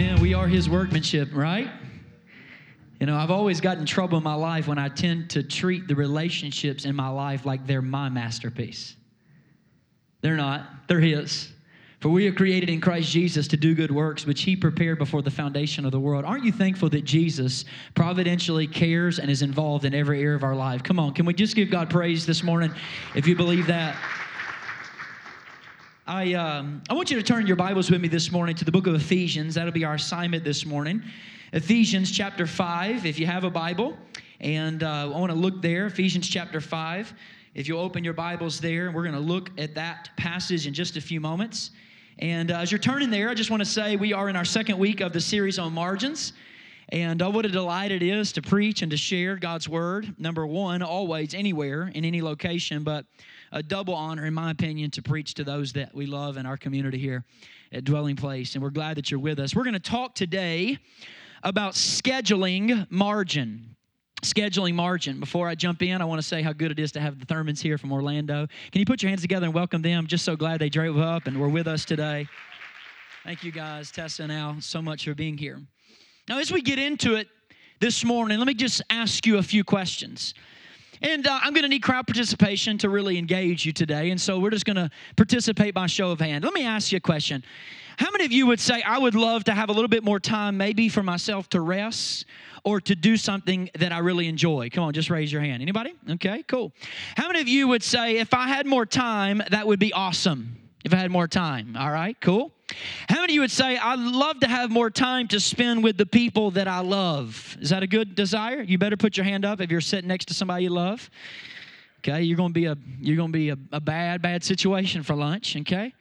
Amen. We are his workmanship, right? You know, I've always gotten trouble in my life when I tend to treat the relationships in my life like they're my masterpiece. They're not, they're his. For we are created in Christ Jesus to do good works, which He prepared before the foundation of the world. Aren't you thankful that Jesus providentially cares and is involved in every area of our life? Come on, can we just give God praise this morning if you believe that? I, um, I want you to turn your Bibles with me this morning to the book of Ephesians. That'll be our assignment this morning. Ephesians chapter 5, if you have a Bible. And uh, I want to look there, Ephesians chapter 5. If you'll open your Bibles there, we're going to look at that passage in just a few moments. And uh, as you're turning there, I just want to say we are in our second week of the series on margins. And uh, what a delight it is to preach and to share God's word. Number one, always, anywhere, in any location, but a double honor, in my opinion, to preach to those that we love in our community here at Dwelling Place. And we're glad that you're with us. We're going to talk today about scheduling margin scheduling margin. Before I jump in, I want to say how good it is to have the Thurmans here from Orlando. Can you put your hands together and welcome them? Just so glad they drove up and were with us today. Thank you guys, Tessa and Al, so much for being here. Now, as we get into it this morning, let me just ask you a few questions. And uh, I'm going to need crowd participation to really engage you today. And so we're just going to participate by show of hand. Let me ask you a question. How many of you would say, I would love to have a little bit more time, maybe for myself to rest or to do something that I really enjoy? Come on, just raise your hand. Anybody? Okay, cool. How many of you would say, if I had more time, that would be awesome? If I had more time. All right, cool. How many of you would say, I'd love to have more time to spend with the people that I love? Is that a good desire? You better put your hand up if you're sitting next to somebody you love. Okay, you're gonna be a you're gonna be a, a bad, bad situation for lunch, okay?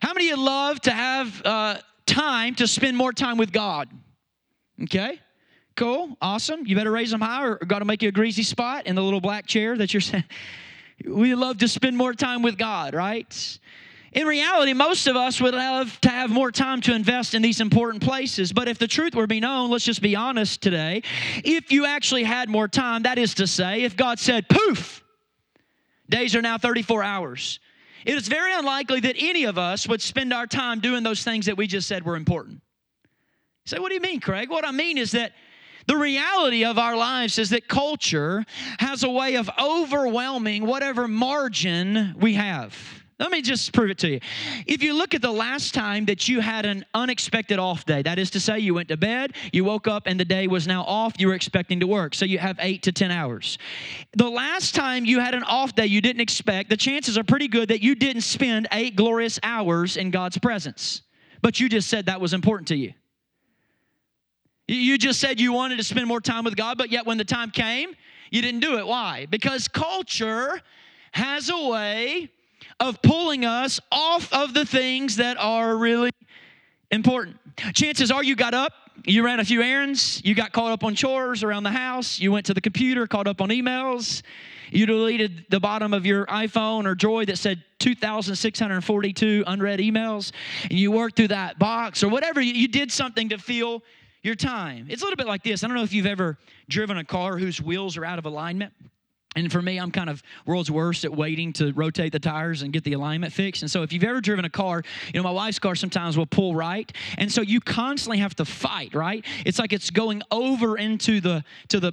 How many of you love to have uh, time to spend more time with God? Okay, cool, awesome. You better raise them high or got to make you a greasy spot in the little black chair that you're saying. We love to spend more time with God, right? In reality, most of us would love to have more time to invest in these important places. But if the truth were to be known, let's just be honest today. If you actually had more time, that is to say, if God said, poof, days are now 34 hours, it is very unlikely that any of us would spend our time doing those things that we just said were important. You say, what do you mean, Craig? What I mean is that the reality of our lives is that culture has a way of overwhelming whatever margin we have. Let me just prove it to you. If you look at the last time that you had an unexpected off day, that is to say, you went to bed, you woke up, and the day was now off, you were expecting to work. So you have eight to 10 hours. The last time you had an off day you didn't expect, the chances are pretty good that you didn't spend eight glorious hours in God's presence. But you just said that was important to you. You just said you wanted to spend more time with God, but yet when the time came, you didn't do it. Why? Because culture has a way of pulling us off of the things that are really important. Chances are you got up, you ran a few errands, you got caught up on chores around the house, you went to the computer, caught up on emails, you deleted the bottom of your iPhone or Joy that said 2,642 unread emails, and you worked through that box or whatever. You, did something to fill your time. It's a little bit like this. I don't know if you've ever driven a car whose wheels are out of alignment. And for me, I'm kind of world's worst at waiting to rotate the tires and get the alignment fixed. And so, if you've ever driven a car, you know, my wife's car sometimes will pull right. And so, you constantly have to fight, right? It's like it's going over into the, to the,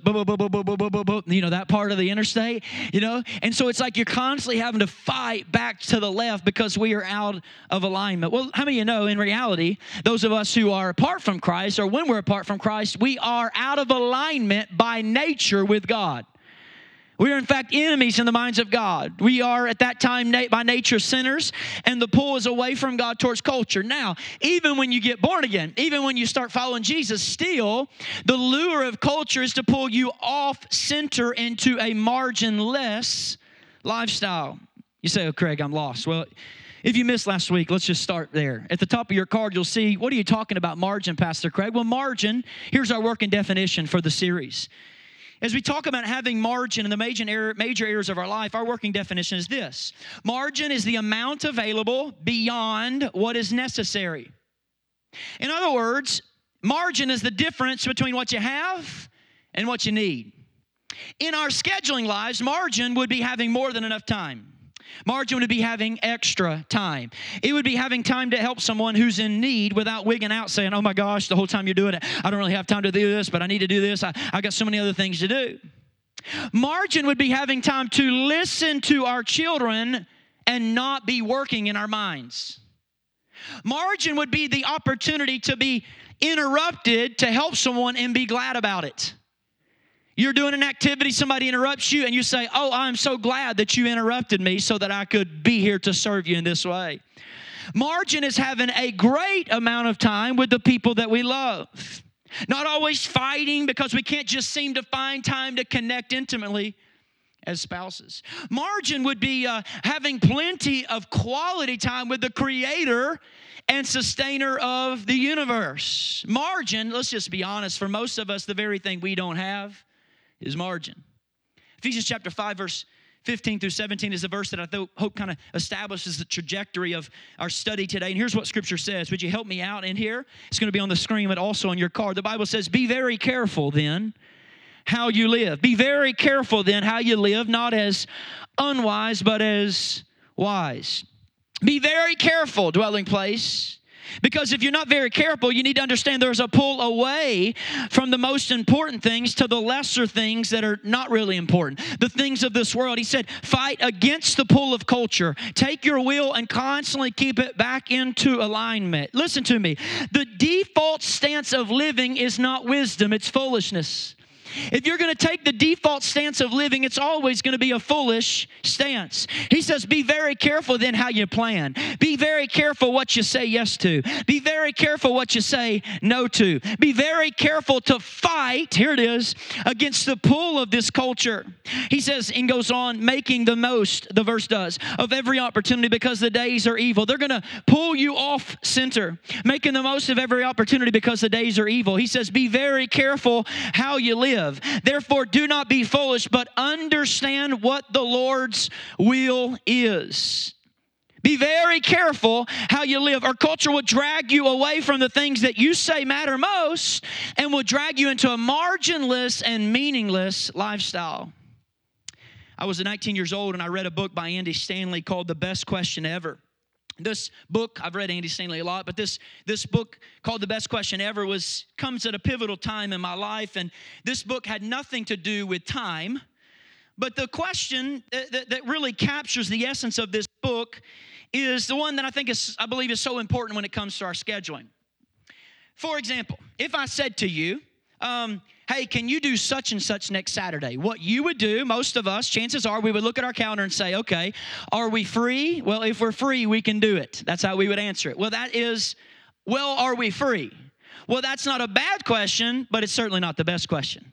you know, that part of the interstate, you know? And so, it's like you're constantly having to fight back to the left because we are out of alignment. Well, how many of you know in reality, those of us who are apart from Christ, or when we're apart from Christ, we are out of alignment by nature with God. We are, in fact, enemies in the minds of God. We are, at that time, by nature, sinners, and the pull is away from God towards culture. Now, even when you get born again, even when you start following Jesus, still, the lure of culture is to pull you off center into a marginless lifestyle. You say, Oh, Craig, I'm lost. Well, if you missed last week, let's just start there. At the top of your card, you'll see, What are you talking about, margin, Pastor Craig? Well, margin, here's our working definition for the series. As we talk about having margin in the major, major areas of our life, our working definition is this margin is the amount available beyond what is necessary. In other words, margin is the difference between what you have and what you need. In our scheduling lives, margin would be having more than enough time. Margin would be having extra time. It would be having time to help someone who's in need without wigging out saying, oh my gosh, the whole time you're doing it, I don't really have time to do this, but I need to do this. I, I got so many other things to do. Margin would be having time to listen to our children and not be working in our minds. Margin would be the opportunity to be interrupted to help someone and be glad about it. You're doing an activity, somebody interrupts you, and you say, Oh, I'm so glad that you interrupted me so that I could be here to serve you in this way. Margin is having a great amount of time with the people that we love. Not always fighting because we can't just seem to find time to connect intimately as spouses. Margin would be uh, having plenty of quality time with the Creator and sustainer of the universe. Margin, let's just be honest, for most of us, the very thing we don't have is margin. Ephesians chapter 5, verse 15 through 17 is a verse that I hope kind of establishes the trajectory of our study today. And here's what scripture says. Would you help me out in here? It's going to be on the screen, but also on your card. The Bible says, Be very careful then how you live. Be very careful then how you live, not as unwise, but as wise. Be very careful, dwelling place because if you're not very careful, you need to understand there's a pull away from the most important things to the lesser things that are not really important. The things of this world. He said, fight against the pull of culture. Take your will and constantly keep it back into alignment. Listen to me. The default stance of living is not wisdom, it's foolishness. If you're going to take the default stance of living, it's always going to be a foolish stance. He says, Be very careful then how you plan. Be very careful what you say yes to. Be very careful what you say no to. Be very careful to fight, here it is, against the pull of this culture. He says, and goes on, making the most, the verse does, of every opportunity because the days are evil. They're going to pull you off center, making the most of every opportunity because the days are evil. He says, Be very careful how you live live. Therefore, do not be foolish, but understand what the Lord's will is. Be very careful how you live. Our culture will drag you away from the things that you say matter most and will drag you into a marginless and meaningless lifestyle. I was 19 years old and I read a book by Andy Stanley called The Best Question Ever. This book, I've read Andy Stanley a lot, but this, this book called The Best Question Ever was comes at a pivotal time in my life. And this book had nothing to do with time. But the question that, that really captures the essence of this book is the one that I think is, I believe, is so important when it comes to our scheduling. For example, if I said to you, um, hey, can you do such and such next Saturday? What you would do, most of us, chances are we would look at our calendar and say, okay, are we free? Well, if we're free, we can do it. That's how we would answer it. Well, that is, well, are we free? Well, that's not a bad question, but it's certainly not the best question.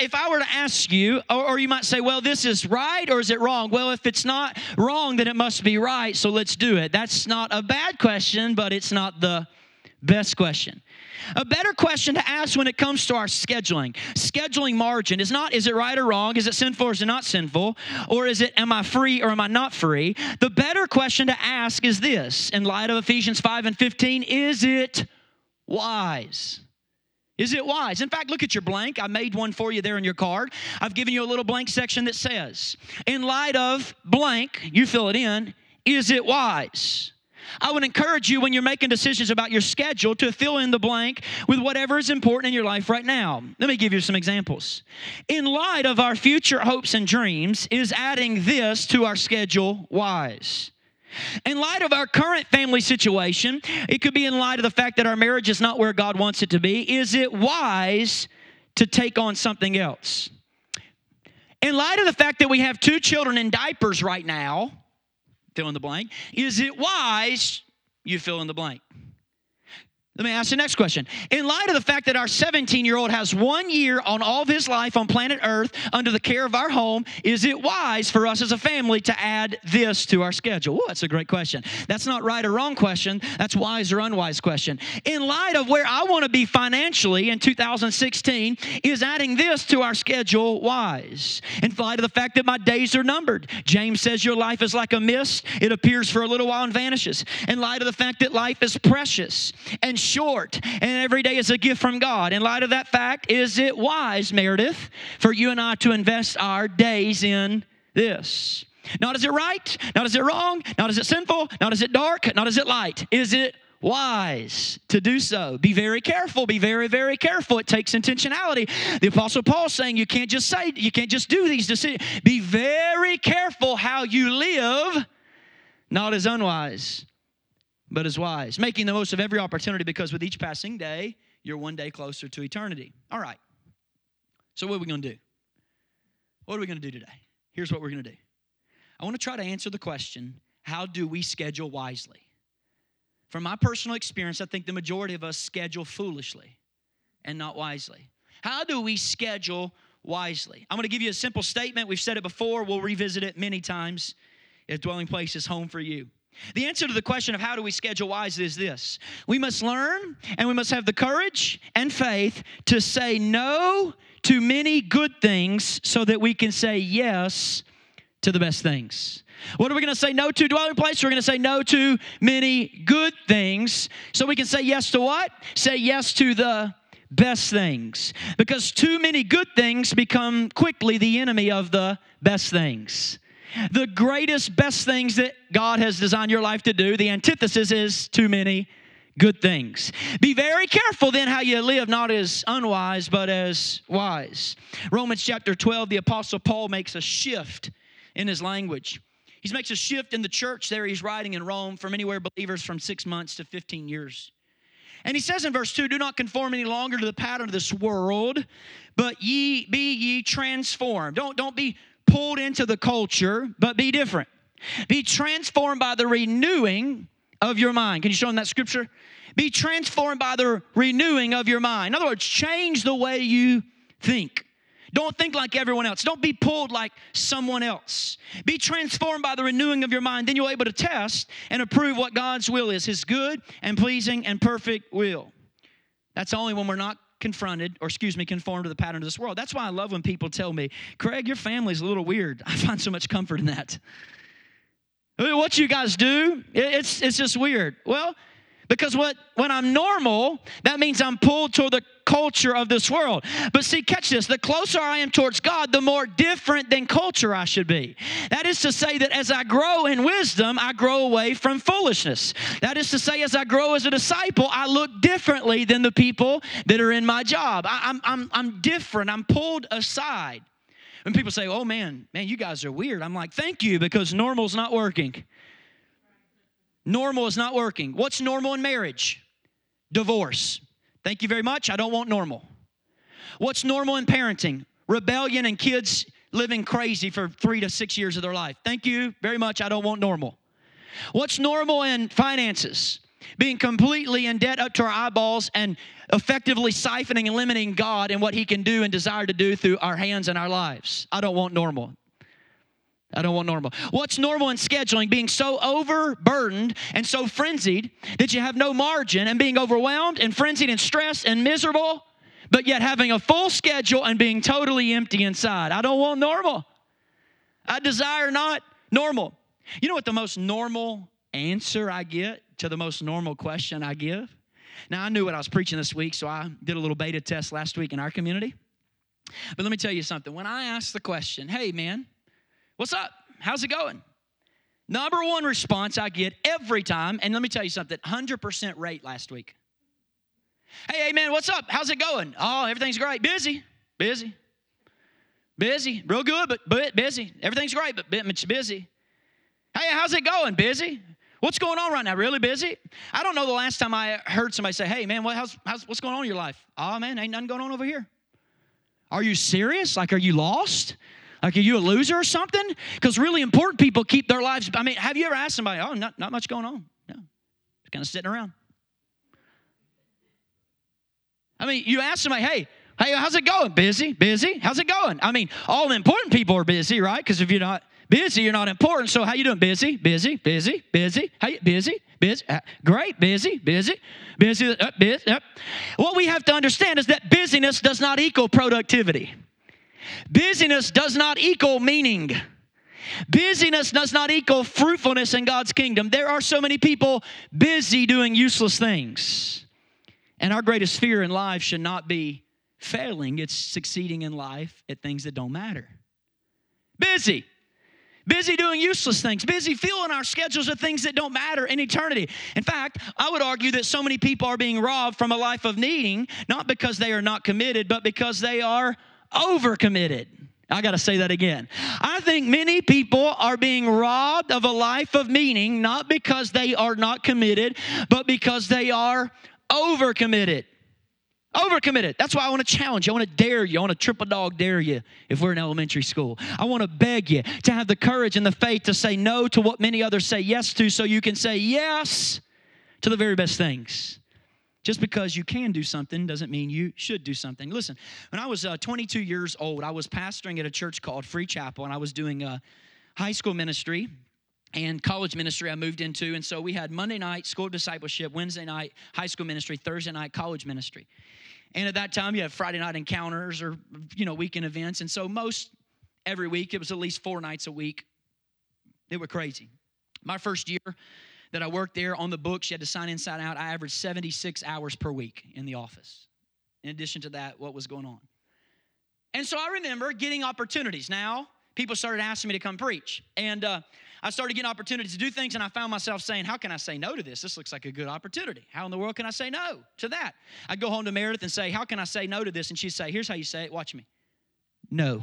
If I were to ask you, or, you might say, well, this is right or is it wrong? Well, if it's not wrong, then it must be right, so let's do it. That's not a bad question, but it's not the best question. A better question to ask when it comes to our scheduling. Scheduling margin is not is it right or wrong? Is it sinful or is it not sinful? Or is it am I free or am I not free? The better question to ask is this in light of Ephesians 5 and 15 is it wise? Is it wise? In fact, look at your blank. I made one for you there in your card. I've given you a little blank section that says, in light of blank, you fill it in, is it wise? I would encourage you when you're making decisions about your schedule to fill in the blank with whatever is important in your life right now. Let me give you some examples. In light of our future hopes and dreams, is adding this to our schedule wise? In light of our current family situation, it could be in light of the fact that our marriage is not where God wants it to be. Is it wise to take on something else? In light of the fact that we have two children in diapers right now, fill in the blank. Is it wise? You fill in the blank. Let me ask the next question. In light of the fact that our 17 year old has one year on all of his life on planet Earth under the care of our home, is it wise for us as a family to add this to our schedule? Ooh, that's a great question. That's not right or wrong question. That's wise or unwise question. In light of where I want to be financially in 2016, is adding this to our schedule wise? In light of the fact that my days are numbered, James says your life is like a mist, it appears for a little while and vanishes. In light of the fact that life is precious and short, and every day is a gift from God. In light of that fact, is it wise, Meredith, for you and I to invest our days in this? Not is it right, not is it wrong, not is it sinful, not is it dark, not is it light. Is it wise to do so. Be very careful. Be very, very careful. It takes intentionality. The Apostle Paul saying you can't just say, you can't just do these decisions. Be very careful how you live, not as unwise, but as wise. Making the most of every opportunity because with each passing day, you're one day closer to eternity. All right. So, what are we going to do? What are we going to do today? Here's what we're going to do. I want to try to answer the question how do we schedule wisely? From my personal experience, I think the majority of us schedule foolishly and not wisely. How do we schedule wisely? I'm going to give you a simple statement. We've said it before, we'll revisit it many times. If dwelling place is home for you. The answer to the question of how do we schedule wisely is this we must learn and we must have the courage and faith to say no to many good things so that we can say yes to the best things. What are we going to say no to dwelling place? We're going to say no to many good things. So we can say yes to what? Say yes to the best things. Because too many good things become quickly the enemy of the best things. The greatest, best things that God has designed your life to do, the antithesis is too many good things. Be very careful then how you live, not as unwise, but as wise. Romans chapter 12, the Apostle Paul makes a shift in his language. He makes a shift in the church there. He's writing in Rome from anywhere believers from six months to 15 years. And he says in verse 2 Do not conform any longer to the pattern of this world, but ye be ye transformed. Don't, don't be pulled into the culture, but be different. Be transformed by the renewing of your mind. Can you show them that scripture? Be transformed by the renewing of your mind. In other words, change the way you think. Don't think like everyone else. Don't be pulled like someone else. Be transformed by the renewing of your mind. Then you're able to test and approve what God's will is His good and pleasing and perfect will. That's only when we're not confronted, or excuse me, conformed to the pattern of this world. That's why I love when people tell me, Craig, your family's a little weird. I find so much comfort in that. What you guys do, it's, it's just weird. Well, because what, when I'm normal, that means I'm pulled toward the culture of this world. But see, catch this the closer I am towards God, the more different than culture I should be. That is to say, that as I grow in wisdom, I grow away from foolishness. That is to say, as I grow as a disciple, I look differently than the people that are in my job. I, I'm, I'm, I'm different, I'm pulled aside. When people say, oh man, man, you guys are weird, I'm like, thank you, because normal's not working. Normal is not working. What's normal in marriage? Divorce. Thank you very much. I don't want normal. What's normal in parenting? Rebellion and kids living crazy for three to six years of their life. Thank you very much. I don't want normal. What's normal in finances? Being completely in debt up to our eyeballs and effectively siphoning and limiting God and what He can do and desire to do through our hands and our lives. I don't want normal. I don't want normal. What's normal in scheduling? Being so overburdened and so frenzied that you have no margin and being overwhelmed and frenzied and stressed and miserable, but yet having a full schedule and being totally empty inside. I don't want normal. I desire not normal. You know what the most normal answer I get to the most normal question I give? Now, I knew what I was preaching this week, so I did a little beta test last week in our community. But let me tell you something. When I ask the question, hey, man, What's up? How's it going? Number one response I get every time, and let me tell you something 100% rate last week. Hey, hey, man, what's up? How's it going? Oh, everything's great. Busy, busy, busy, real good, but, but busy. Everything's great, but it's busy. Hey, how's it going? Busy. What's going on right now? Really busy? I don't know the last time I heard somebody say, "Hey, man, what, how's, how's, what's going on in your life?" Oh, man, ain't nothing going on over here. Are you serious? Like, are you lost? Like, are you a loser or something? Because really important people keep their lives. I mean, have you ever asked somebody, oh, not, not much going on? No, just kind of sitting around. I mean, you ask somebody, hey, hey, how's it going? Busy, busy. How's it going? I mean, all the important people are busy, right? Because if you're not busy, you're not important. So how you doing? Busy, busy, busy, busy. You busy, busy? Uh, great, busy, busy, busy, uh, busy. Uh. What we have to understand is that busyness does not equal productivity. Busyness does not equal meaning. Busyness does not equal fruitfulness in God's kingdom. There are so many people busy doing useless things. And our greatest fear in life should not be failing, it's succeeding in life at things that don't matter. Busy. busy doing useless things, busy filling our schedules with things that don't matter in eternity. In fact, I would argue that so many people are being robbed from a life of needing, not because they are not committed, but because they are overcommitted. I got to say that again. I think many people are being robbed of a life of meaning, not because they are not committed, but because they are overcommitted. Overcommitted. That's why I want to challenge you. I want to dare you. I want to triple dog dare you if we're in elementary school. I want to beg you to have the courage and the faith to say no to what many others say yes to so you can say yes to the very best things. Just because you can do something doesn't mean you should do something. Listen, when I was uh, 22 years old, I was pastoring at a church called Free Chapel, and I was doing a high school ministry and college ministry I moved into. And so we had Monday night school discipleship, Wednesday night high school ministry, Thursday night college ministry. And at that time, you had Friday night encounters or, you know, weekend events. And so most every week, it was at least four nights a week. It was crazy. My first year that I worked there on the books, you had to sign inside out. I averaged 76 hours per week in the office. In addition to that, what was going on. And so I remember getting opportunities. Now, people started asking me to come preach. And uh, I started getting opportunities to do things, and I found myself saying, How can I say no to this? This looks like a good opportunity. How in the world can I say no to that? I'd go home to Meredith and say, How can I say no to this? And she'd say, Here's how you say it. Watch me. No.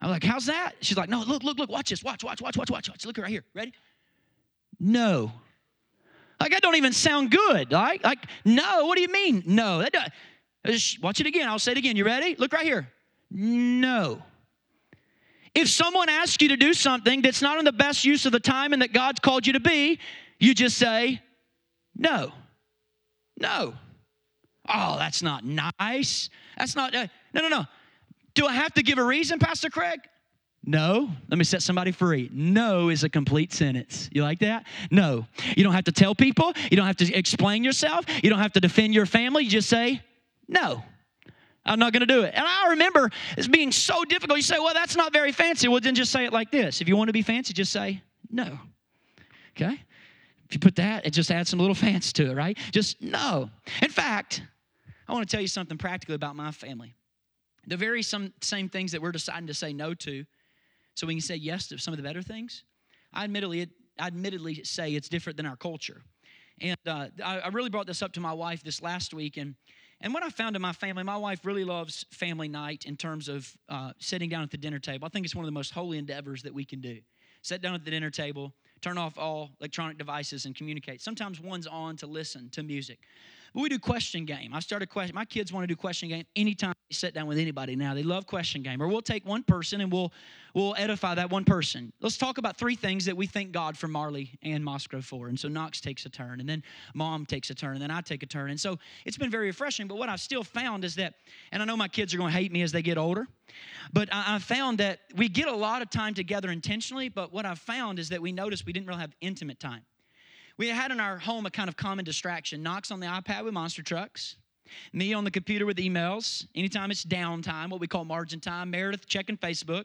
I'm like, How's that? She's like, No, look, look, look, watch this. Watch, watch, watch, watch, watch, watch. Look right here. Ready? No. Like, that don't even sound good. Like, like no, what do you mean? No. That does, watch it again. I'll say it again. You ready? Look right here. No. If someone asks you to do something that's not in the best use of the time and that God's called you to be, you just say, no. No. Oh, that's not nice. That's not, uh, no, no, no. Do I have to give a reason, Pastor Craig? No. Let me set somebody free. No is a complete sentence. You like that? No. You don't have to tell people. You don't have to explain yourself. You don't have to defend your family. You just say, no. I'm not going to do it. And I remember it's being so difficult. You say, well, that's not very fancy. Well, then just say it like this. If you want to be fancy, just say no. Okay? If you put that, it just adds some little fancy to it, right? Just no. In fact, I want to tell you something practically about my family. The very some, same things that we're deciding to say no to, so we can say yes to some of the better things. I admittedly, I admittedly say it's different than our culture. And uh, I, I really brought this up to my wife this last week, and and what I found in my family, my wife really loves family night in terms of uh, sitting down at the dinner table. I think it's one of the most holy endeavors that we can do. Sit down at the dinner table, turn off all electronic devices, and communicate. Sometimes one's on to listen to music. But we do question game. I started question. My kids want to do question game anytime they sit down with anybody now. They love question game. Or we'll take one person and we'll we'll edify that one person. Let's talk about three things that we thank God for Marley and Mosgrove for. And so Knox takes a turn, and then Mom takes a turn, and then I take a turn. And so it's been very refreshing. But what I've still found is that, and I know my kids are going to hate me as they get older, but I, I found that we get a lot of time together intentionally. But what I've found is that we notice we didn't really have intimate time. We had in our home a kind of common distraction. Knox on the iPad with monster trucks. Me on the computer with emails. Anytime it's downtime, what we call margin time. Meredith checking Facebook.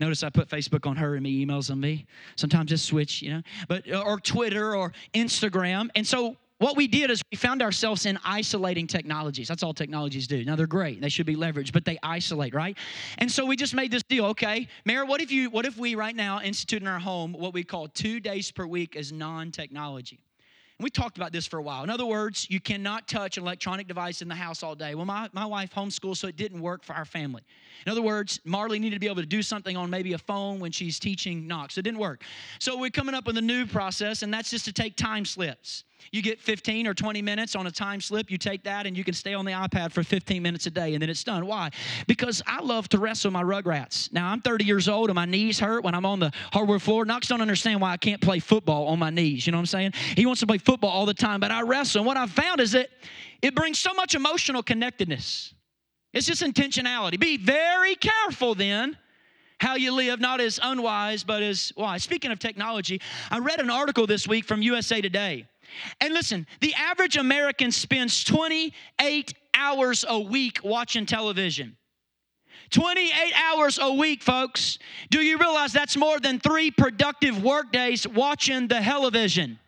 Notice I put Facebook on her and me, emails on me. Sometimes just switch, you know. But uh, or Twitter or Instagram. And so what we did is we found ourselves in isolating technologies. That's all technologies do. Now they're great; they should be leveraged, but they isolate, right? And so we just made this deal. Okay, Mayor, what if you, what if we right now institute in our home what we call two days per week as non-technology? And we talked about this for a while. In other words, you cannot touch an electronic device in the house all day. Well, my, my wife homeschooled, so it didn't work for our family. In other words, Marley needed to be able to do something on maybe a phone when she's teaching Knox. It didn't work. So we're coming up with a new process, and that's just to take time slips. You get 15 or 20 minutes on a time slip, you take that and you can stay on the iPad for 15 minutes a day and then it's done. Why? Because I love to wrestle my rugrats. Now, I'm 30 years old and my knees hurt when I'm on the hardwood floor. Knox don't understand why I can't play football on my knees. You know what I'm saying? He wants to play football all the time, but I wrestle. And what I've found is that it brings so much emotional connectedness. It's just intentionality. Be very careful then how you live, not as unwise, but as wise. Speaking of technology, I read an article this week from USA Today. And listen, the average American spends 28 hours a week watching television. 28 hours a week, folks. Do you realize that's more than three productive work days watching the television?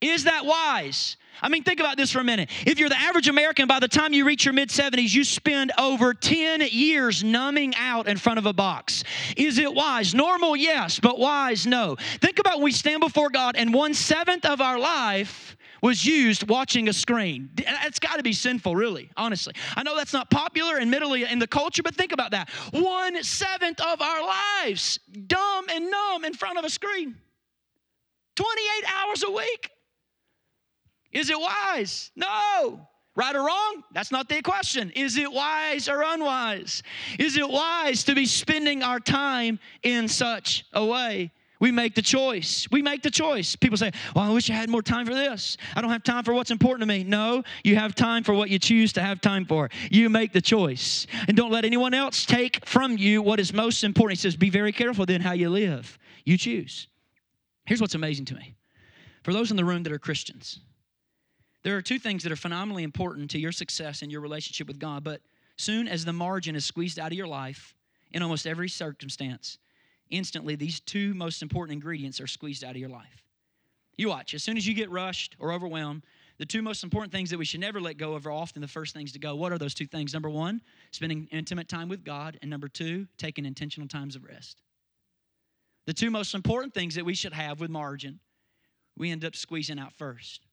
Is that wise? I mean, think about this for a minute. If you're the average American, by the time you reach your mid 70s, you spend over 10 years numbing out in front of a box. Is it wise? Normal, yes, but wise, no. Think about when we stand before God and one seventh of our life was used watching a screen. That's uh, got to be sinful, really, honestly. I know that's not popular, admittedly, in the culture, but think about that. One seventh of our lives, dumb and numb in front of a screen. 28 hours a week. Is it wise? No. Right or wrong? That's not the question. Is it wise or unwise? Is it wise to be spending our time in such a way? We make the choice. We make the choice. People say, Well, I wish I had more time for this. I don't have time for what's important to me. No, you have time for what you choose to have time for. You make the choice. And don't let anyone else take from you what is most important. He says, Be very careful then how you live. You choose. Here's what's amazing to me for those in the room that are Christians, there are two things that are phenomenally important to your success and your relationship with God, but soon as the margin is squeezed out of your life in almost every circumstance, instantly these two most important ingredients are squeezed out of your life. You watch, as soon as you get rushed or overwhelmed, the two most important things that we should never let go of are often the first things to go. What are those two things? Number one, spending intimate time with God, and number two, taking intentional times of rest. The two most important things that we should have with margin, we end up squeezing out first.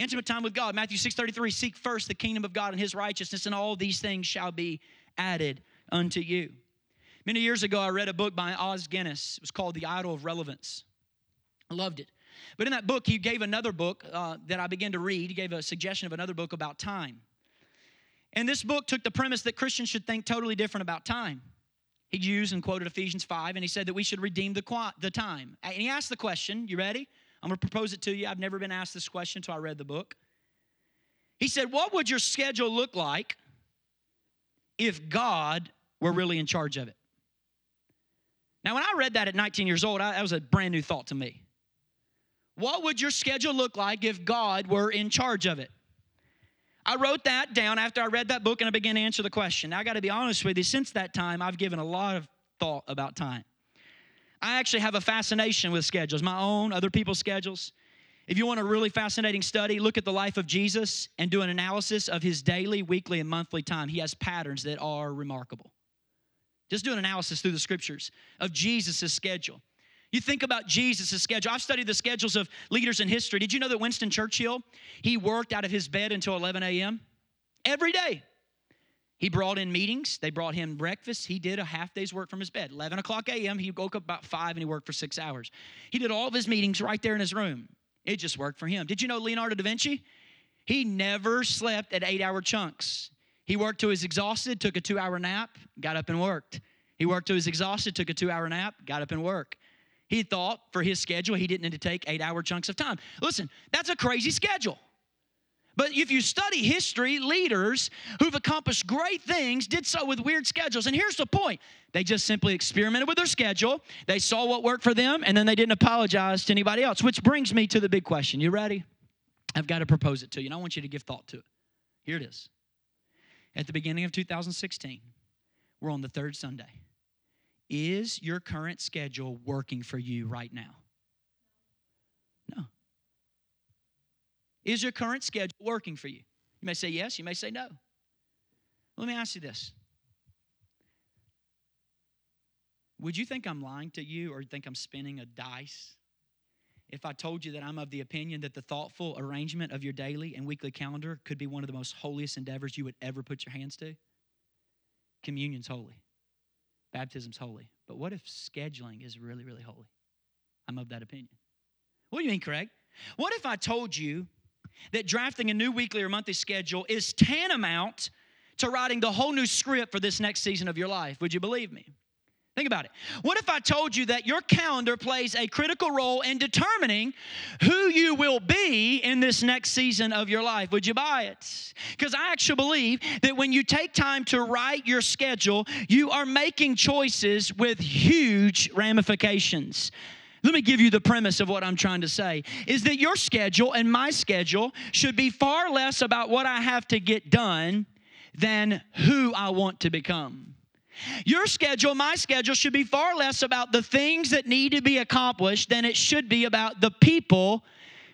Intimate time with God. Matthew 6:33, seek first the kingdom of God and his righteousness, and all these things shall be added unto you. Many years ago, I read a book by Os Guinness. It was called The Idol of Relevance. I loved it. But in that book, he gave another book uh, that I began to read. He gave a suggestion of another book about time. And this book took the premise that Christians should think totally different about time. He used and quoted Ephesians 5, and he said that we should redeem the, the time. And he asked the question, you ready? I'm going to propose it to you. I've never been asked this question until I read the book. He said, What would your schedule look like if God were really in charge of it? Now, when I read that at 19 years old, I, that was a brand new thought to me. What would your schedule look like if God were in charge of it? I wrote that down after I read that book and I began to answer the question. Now, I got to be honest with you, since that time, I've given a lot of thought about time. I actually have a fascination with schedules, my own, other people's schedules. If you want a really fascinating study, look at the life of Jesus and do an analysis of his daily, weekly, and monthly time. He has patterns that are remarkable. Just do an analysis through the scriptures of Jesus' schedule. You think about Jesus' schedule. I've studied the schedules of leaders in history. Did you know that Winston Churchill, he worked out of his bed until 11 a.m. every day? He brought in meetings. They brought him breakfast. He did a half day's work from his bed. 11 o'clock a.m., he woke up about 5 and he worked for six hours. He did all of his meetings right there in his room. It just worked for him. Did you know Leonardo da Vinci? He never slept at eight hour chunks. He worked till he was exhausted, took a two hour nap, got up and worked. He worked till he was exhausted, took a two hour nap, got up and worked. He thought for his schedule, he didn't need to take eight hour chunks of time. Listen, that's a crazy schedule. But if you study history, leaders who've accomplished great things did so with weird schedules. And here's the point they just simply experimented with their schedule, they saw what worked for them, and then they didn't apologize to anybody else. Which brings me to the big question. You ready? I've got to propose it to you, and I want you to give thought to it. Here it is. At the beginning of 2016, we're on the third Sunday. Is your current schedule working for you right now? No. Is your current schedule working for you? You may say yes, you may say no. Let me ask you this. Would you think I'm lying to you or think I'm spinning a dice if I told you that I'm of the opinion that the thoughtful arrangement of your daily and weekly calendar could be one of the most holiest endeavors you would ever put your hands to? Communion's holy, baptism's holy. But what if scheduling is really, really holy? I'm of that opinion. What do you mean, Craig? What if I told you that drafting a new weekly or monthly schedule is tantamount to writing the whole new script for this next season of your life. Would you believe me? Think about it. What if I told you that your calendar plays a critical role in determining who you will be in this next season of your life? Would you buy it? Because I actually believe that when you take time to write your schedule, you are making choices with huge ramifications. Let me give you the premise of what I'm trying to say is that your schedule and my schedule should be far less about what I have to get done than who I want to become. Your schedule, my schedule, should be far less about the things that need to be accomplished than it should be about the people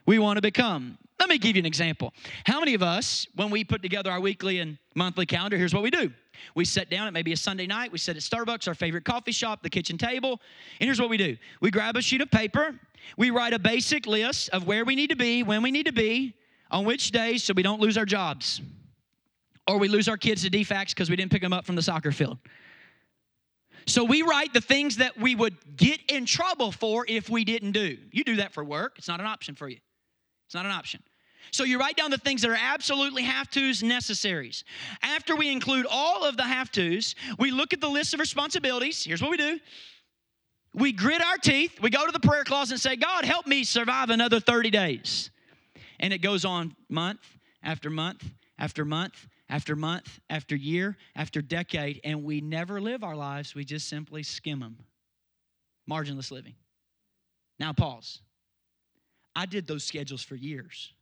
we want to become. Let me give you an example. How many of us, when we put together our weekly and monthly calendar, here's what we do. We sit down at maybe a Sunday night, we sit at Starbucks, our favorite coffee shop, the kitchen table, and here's what we do. We grab a sheet of paper, we write a basic list of where we need to be, when we need to be, on which days so we don't lose our jobs. Or we lose our kids to DFACS because we didn't pick them up from the soccer field. So we write the things that we would get in trouble for if we didn't do. You do that for work, it's not an option for you. It's not an option. So you write down the things that are absolutely have tos, necessaries. After we include all of the have tos, we look at the list of responsibilities. Here's what we do we grit our teeth, we go to the prayer closet and say, God, help me survive another 30 days. And it goes on month after month after month after month after year after decade, and we never live our lives, we just simply skim them. Marginless living. Now, pause. I did those schedules for years.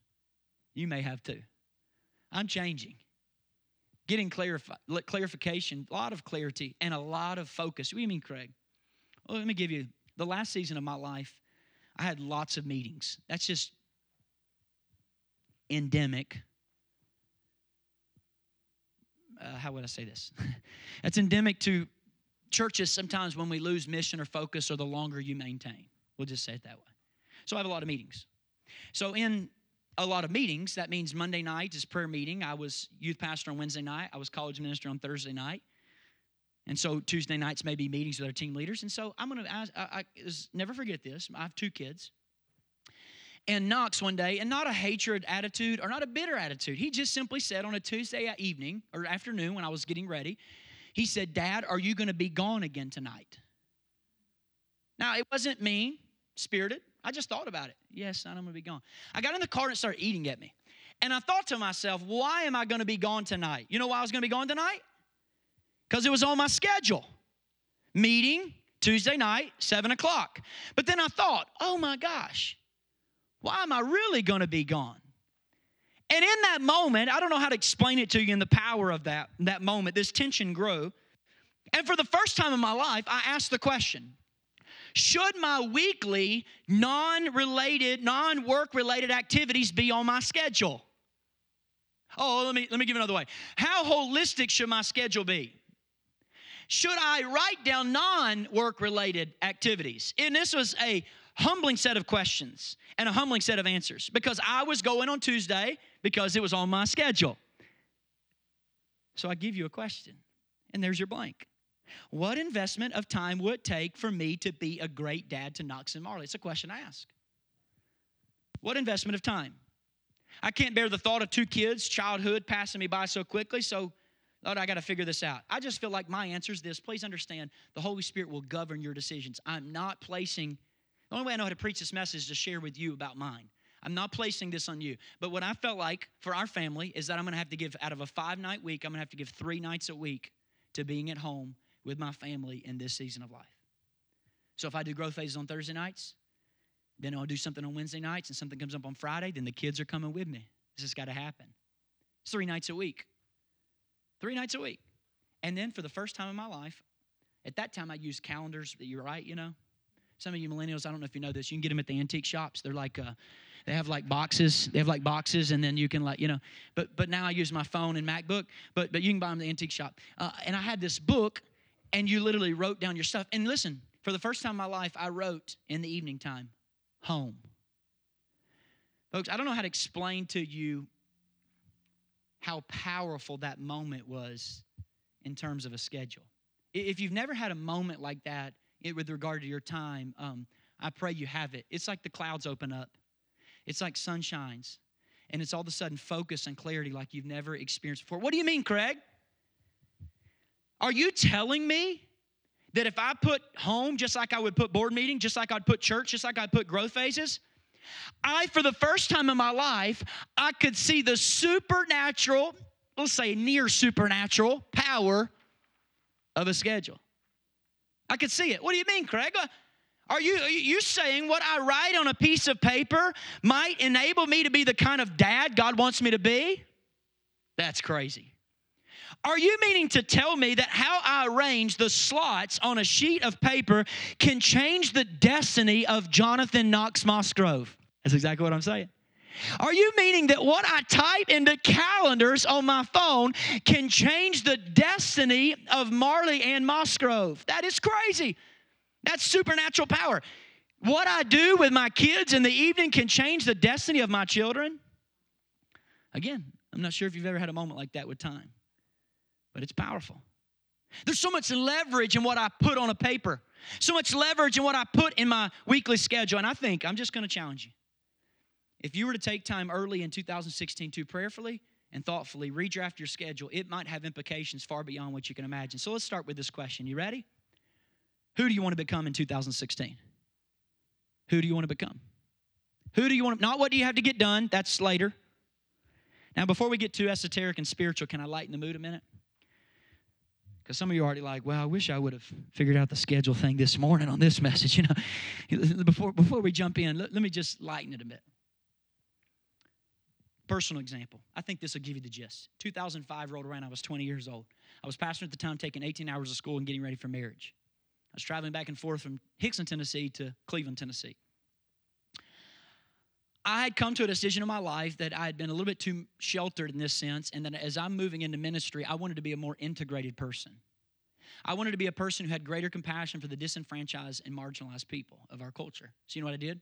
You may have too. I'm changing. Getting clarif- clarification, a lot of clarity, and a lot of focus. What do you mean, Craig? Well, let me give you the last season of my life, I had lots of meetings. That's just endemic. Uh, how would I say this? That's endemic to churches sometimes when we lose mission or focus or the longer you maintain. We'll just say it that way. So I have a lot of meetings. So in a lot of meetings, that means Monday night is prayer meeting. I was youth pastor on Wednesday night. I was college minister on Thursday night. And so Tuesday nights may be meetings with our team leaders. And so I'm going to never forget this. I have two kids. And Knox one day, and not a hatred attitude or not a bitter attitude, he just simply said on a Tuesday evening or afternoon when I was getting ready, he said, Dad, are you going to be gone again tonight? Now, it wasn't mean, spirited. I just thought about it. Yes, son, I'm going to be gone. I got in the car and it started eating at me. And I thought to myself, why am I going to be gone tonight? You know why I was going to be gone tonight? Because it was on my schedule. Meeting Tuesday night, 7 o'clock. But then I thought, oh my gosh, why am I really going to be gone? And in that moment, I don't know how to explain it to you in the power of that, that moment, this tension grew. And for the first time in my life, I asked the question should my weekly, non related, non work related activities be on my schedule? Oh, let me, let me give another way. How holistic should my schedule be? Should I write down non work related activities? And this was a humbling set of questions and a humbling set of answers because I was going on Tuesday because it was on my schedule. So I give you a question, and there's your blank. What investment of time would it take for me to be a great dad to Knox and Marley? It's a question I ask. What investment of time? I can't bear the thought of two kids, childhood passing me by so quickly, so Lord, I got to figure this out. I just feel like my answer is this. Please understand, the Holy Spirit will govern your decisions. I'm not placing, the only way I know how to preach this message is to share with you about mine. I'm not placing this on you. But what I felt like for our family is that I'm going to have to give, out of a five night week, I'm going to have to give three nights a week to being at home with my family in this season of life. So if I do growth phases on Thursday nights, then I'll do something on Wednesday nights and something comes up on Friday, then the kids are coming with me. This has got to happen. It's three nights a week. Three nights a week. And then for the first time in my life, at that time I used calendars, you're right, you know. Some of you millennials, I don't know if you know this, you can get them at the antique shops. They're like, uh, they have like boxes. They have like boxes, and then you can like, you know. But but now I use my phone and MacBook. But but you can buy them at the antique shop. Uh, and I had this book and you literally wrote down your stuff. And listen, for the first time in my life, I wrote in the evening time, home. Folks, I don't know how to explain to you how powerful that moment was in terms of a schedule. If you've never had a moment like that with regard to your time, um, I pray you have it. It's like the clouds open up, it's like sun shines, and it's all of a sudden focus and clarity like you've never experienced before. What do you mean, Craig? Are you telling me that if I put home just like I would put board meeting, just like I'd put church, just like I'd put growth phases, I, for the first time in my life, I could see the supernatural, let's say near supernatural power of a schedule. I could see it. What do you mean, Craig? Uh, are you, are you saying what I write on a piece of paper might enable me to be the kind of dad God wants me to be? That's crazy. Are you meaning to tell me that how I arrange the slots on a sheet of paper can change the destiny of Jonathan Knox Mosgrove? That's exactly what I'm saying. Are you meaning that what I type into calendars on my phone can change the destiny of Marley and Mosgrove? That is crazy. That's supernatural power. What I do with my kids in the evening can change the destiny of my children. Again, I'm not sure if you've ever had a moment like that with time, but it's powerful. There's so much leverage in what I put on a paper, so much leverage in what I put in my weekly schedule. And I think I'm just going to challenge you. If you were to take time early in 2016 to prayerfully and thoughtfully redraft your schedule, it might have implications far beyond what you can imagine. So let's start with this question. You ready? Who do you want to become in 2016? Who do you want to become? Who do you want to, not what do you have to get done, that's later. Now, before we get too esoteric and spiritual, can I lighten the mood a minute? Because some of you are already like, well, I wish I would have figured out the schedule thing this morning on this message. You know, before, before we jump in, let, let me just lighten it a bit. Personal example. I think this will give you the gist. 2005 rolled around. I was 20 years old. I was pastoring at the time, taking 18 hours of school and getting ready for marriage. I was traveling back and forth from Hixson, Tennessee to Cleveland, Tennessee. I had come to a decision in my life that I had been a little bit too sheltered in this sense, and that as I'm moving into ministry, I wanted to be a more integrated person. I wanted to be a person who had greater compassion for the disenfranchised and marginalized people of our culture. So, you know what I did?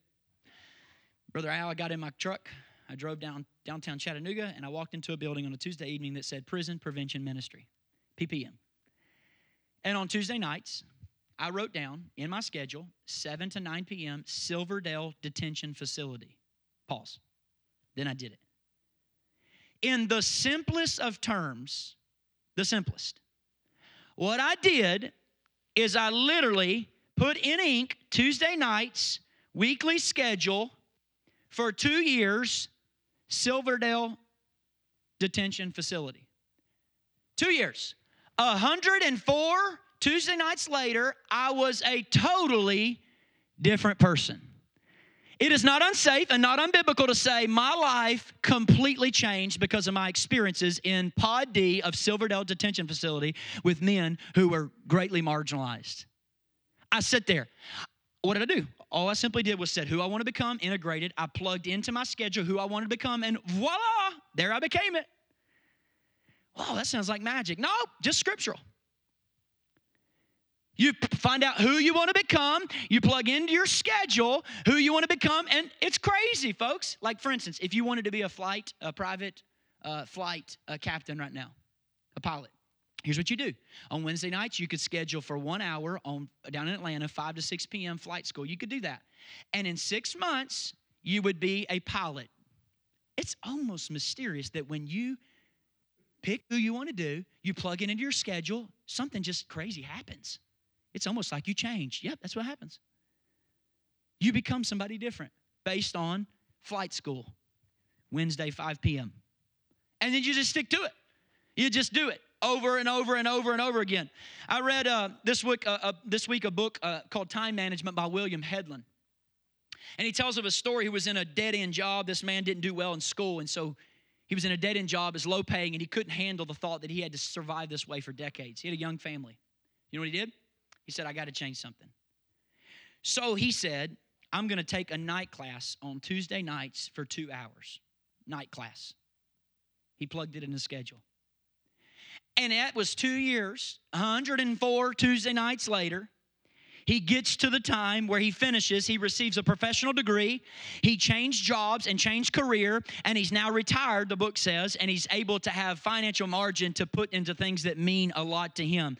Brother Al, I got in my truck, I drove down downtown Chattanooga and I walked into a building on a Tuesday evening that said Prison Prevention Ministry, PPM. And on Tuesday nights, I wrote down in my schedule 7 to 9 p.m. Silverdale Detention Facility. Pause. Then I did it. In the simplest of terms, the simplest, what I did is I literally put in ink Tuesday nights, weekly schedule for two years Silverdale Detention Facility. Two years. 104 Tuesday nights later, I was a totally different person. It is not unsafe and not unbiblical to say my life completely changed because of my experiences in Pod D of Silverdale Detention Facility with men who were greatly marginalized. I sit there. What did I do? All I simply did was said who I want to become, integrated. I plugged into my schedule who I wanted to become, and voila, there I became it. Wow, that sounds like magic. No, just scriptural. You find out who you want to become, you plug into your schedule who you want to become, and it's crazy, folks. Like, for instance, if you wanted to be a flight, a private uh, flight uh, captain right now, a pilot, Here's what you do. On Wednesday nights, you could schedule for one hour on down in Atlanta, 5 to 6 p.m. flight school. You could do that. And in six months, you would be a pilot. It's almost mysterious that when you pick who you want to do, you plug it into your schedule, something just crazy happens. It's almost like you change. Yep, that's what happens. You become somebody different based on flight school, Wednesday, 5 p.m. And then you just stick to it. You just do it over and over and over and over again. I read uh, this, week, uh, uh, this week a book uh, called Time Management by William Headland. And he tells of a story. He was in a dead end job. This man didn't do well in school. And so he was in a dead end job, is low paying, and he couldn't handle the thought that he had to survive this way for decades. He had a young family. You know what he did? He said, I got to change something. So he said, I'm going to take a night class on Tuesday nights for two hours. Night class. He plugged it in the schedule. And that was two years, 104 Tuesday nights later. He gets to the time where he finishes, he receives a professional degree, he changed jobs and changed career, and he's now retired, the book says, and he's able to have financial margin to put into things that mean a lot to him.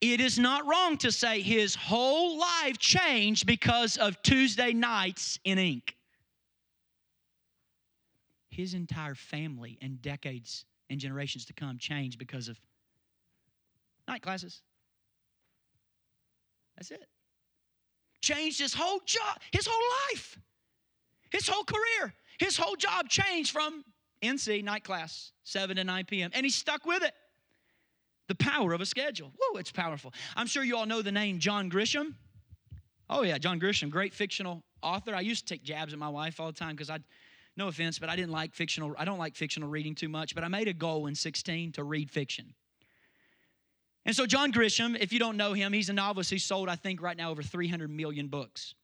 It is not wrong to say his whole life changed because of Tuesday nights in ink. His entire family and decades and generations to come changed because of night classes. That's it. Changed his whole job, his whole life, his whole career, his whole job changed from NC night class, 7 to 9 p.m. And he stuck with it. The power of a schedule. Whoa, it's powerful. I'm sure you all know the name John Grisham. Oh, yeah, John Grisham, great fictional author. I used to take jabs at my wife all the time because I, no offense, but I didn't like fictional, I don't like fictional reading too much, but I made a goal in 16 to read fiction. And so, John Grisham, if you don't know him, he's a novelist. He's sold, I think, right now over 300 million books.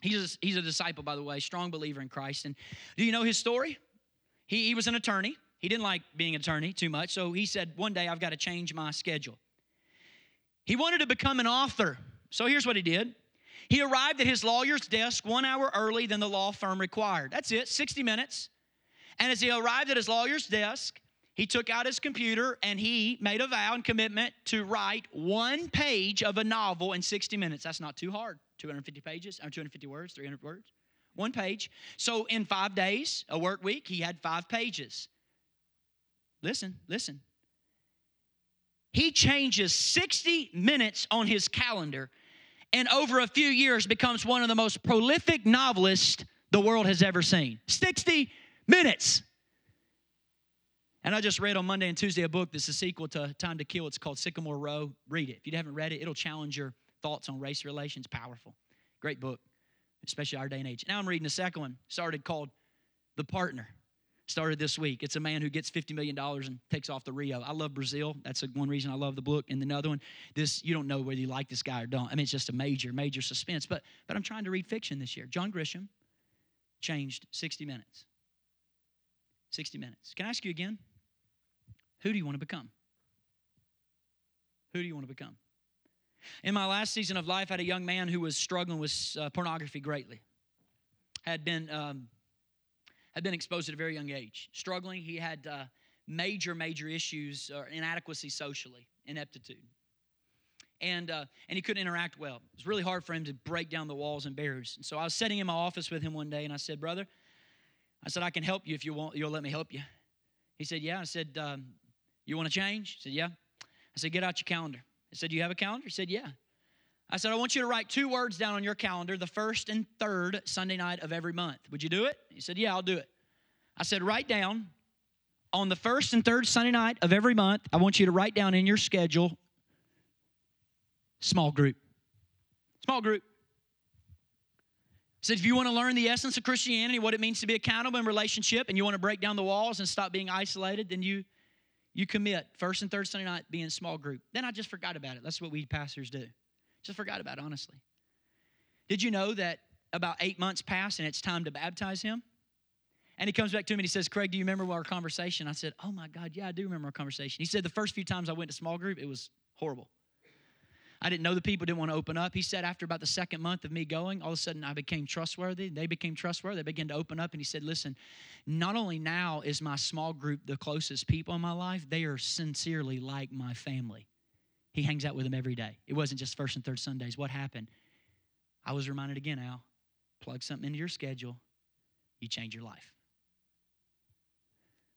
He's a, he's a disciple, by the way, strong believer in Christ. And do you know his story? he, he was an attorney. He didn't like being an attorney too much, so he said, One day I've got to change my schedule. He wanted to become an author. So here's what he did he arrived at his lawyer's desk one hour early than the law firm required. That's it, 60 minutes. And as he arrived at his lawyer's desk, he took out his computer and he made a vow and commitment to write one page of a novel in 60 minutes. That's not too hard. 250 pages, or 250 words, 300 words. One page. So in five days, a work week, he had five pages. Listen, listen. He changes 60 minutes on his calendar and over a few years becomes one of the most prolific novelists the world has ever seen. 60 minutes. And I just read on Monday and Tuesday a book that's a sequel to Time to Kill. It's called Sycamore Row. Read it. If you haven't read it, it'll challenge your thoughts on race relations. Powerful. Great book, especially our day and age. Now I'm reading a second one, started called The Partner. Started this week. It's a man who gets $50 million and takes off the Rio. I love Brazil. That's one reason I love the book. And another one, this you don't know whether you like this guy or don't. I mean, it's just a major, major suspense. But but I'm trying to read fiction this year. John Grisham changed 60 minutes. 60 minutes. Can I ask you again? Who do you want to become? Who do you want to become? In my last season of life, I had a young man who was struggling with uh, pornography greatly. Had been um, had been exposed at a very young age. Struggling, he had uh, major, major issues, or inadequacy socially, ineptitude, and uh, and he couldn't interact well. It was really hard for him to break down the walls and barriers. And so I was sitting in my office with him one day, and I said, "Brother," I said, "I can help you if you want. You'll let me help you." He said, "Yeah." I said, um, "You want to change?" He said, "Yeah." I said, "Get out your calendar." I said, "You have a calendar?" He said, "Yeah." I said, I want you to write two words down on your calendar the first and third Sunday night of every month. Would you do it? He said, Yeah, I'll do it. I said, Write down on the first and third Sunday night of every month, I want you to write down in your schedule small group. Small group. Said, if you want to learn the essence of Christianity, what it means to be accountable in relationship, and you want to break down the walls and stop being isolated, then you you commit first and third Sunday night being small group. Then I just forgot about it. That's what we pastors do. Just forgot about it, honestly. Did you know that about eight months pass and it's time to baptize him? And he comes back to me and he says, Craig, do you remember our conversation? I said, Oh my God, yeah, I do remember our conversation. He said, The first few times I went to small group, it was horrible. I didn't know the people didn't want to open up. He said, after about the second month of me going, all of a sudden I became trustworthy. They became trustworthy. They began to open up. And he said, Listen, not only now is my small group the closest people in my life, they are sincerely like my family. He hangs out with them every day. It wasn't just first and third Sundays. What happened? I was reminded again, Al, plug something into your schedule, you change your life.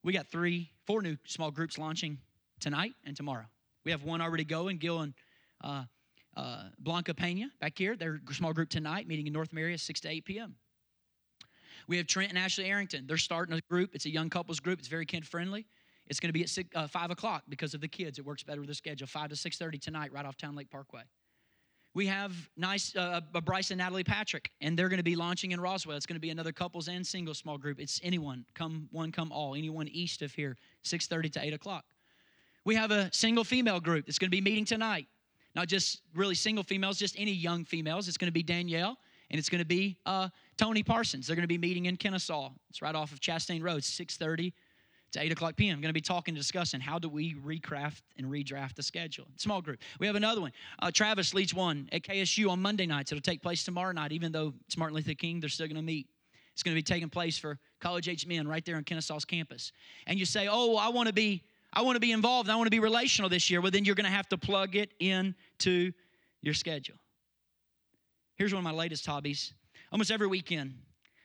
We got three, four new small groups launching tonight and tomorrow. We have one already going, Gil and uh, uh, Blanca Pena back here. They're small group tonight, meeting in North Area, 6 to 8 p.m. We have Trent and Ashley Arrington. They're starting a group. It's a young couples group. It's very kid friendly. It's going to be at six, uh, 5 o'clock because of the kids. It works better with the schedule. 5 to 6.30 tonight right off Towne Lake Parkway. We have nice uh, uh, Bryce and Natalie Patrick, and they're going to be launching in Roswell. It's going to be another couples and single small group. It's anyone, come one, come all, anyone east of here, 6.30 to 8 o'clock. We have a single female group that's going to be meeting tonight. Not just really single females, just any young females. It's going to be Danielle, and it's going to be uh, Tony Parsons. They're going to be meeting in Kennesaw. It's right off of Chastain Road, 6.30 to 8 o'clock p.m. I'm going to be talking and discussing how do we recraft and redraft the schedule. Small group. We have another one. Uh, Travis leads one at KSU on Monday nights. It'll take place tomorrow night, even though it's Martin Luther King, they're still going to meet. It's going to be taking place for college age men right there on Kennesaw's campus. And you say, oh, I want to be. I want to be involved. I want to be relational this year. Well, then you're going to have to plug it into your schedule. Here's one of my latest hobbies. Almost every weekend,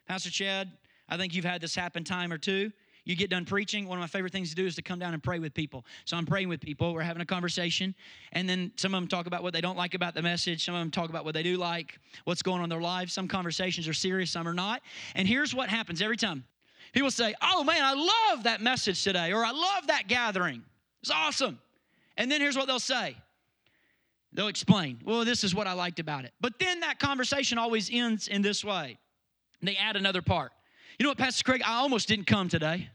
Pastor Chad, I think you've had this happen time or two you get done preaching, one of my favorite things to do is to come down and pray with people. So I'm praying with people. We're having a conversation. And then some of them talk about what they don't like about the message. Some of them talk about what they do like, what's going on in their lives. Some conversations are serious, some are not. And here's what happens every time people say, Oh man, I love that message today, or I love that gathering. It's awesome. And then here's what they'll say they'll explain, Well, this is what I liked about it. But then that conversation always ends in this way. They add another part. You know what, Pastor Craig? I almost didn't come today.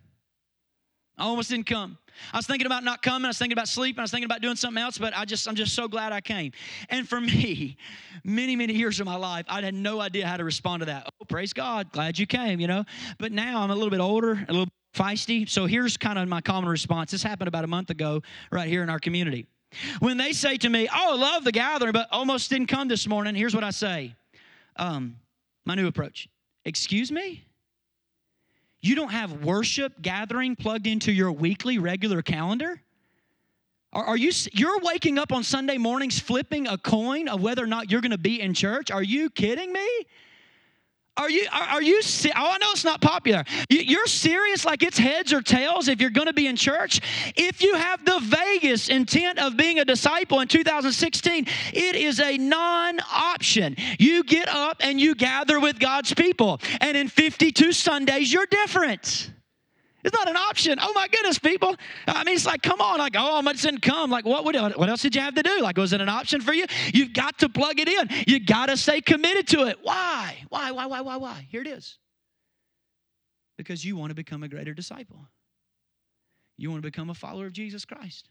I almost didn't come. I was thinking about not coming. I was thinking about sleeping. I was thinking about doing something else, but I just, I'm just so glad I came. And for me, many, many years of my life, I had no idea how to respond to that. Oh, praise God. Glad you came, you know. But now I'm a little bit older, a little feisty? So here's kind of my common response. This happened about a month ago right here in our community. When they say to me, Oh, I love the gathering, but almost didn't come this morning, here's what I say um, my new approach. Excuse me? You don't have worship gathering plugged into your weekly regular calendar? Are, are you you're waking up on Sunday mornings flipping a coin of whether or not you're going to be in church? Are you kidding me? Are you, are, are you, oh, I know it's not popular. You're serious like it's heads or tails if you're going to be in church? If you have the vaguest intent of being a disciple in 2016, it is a non option. You get up and you gather with God's people. And in 52 Sundays, you're different. It's not an option. Oh my goodness, people. I mean, it's like, come on. Like, oh, I didn't come. Like, what, what else did you have to do? Like, was it an option for you? You've got to plug it in. You got to stay committed to it. Why? Why, why, why, why, why? Here it is. Because you want to become a greater disciple. You want to become a follower of Jesus Christ.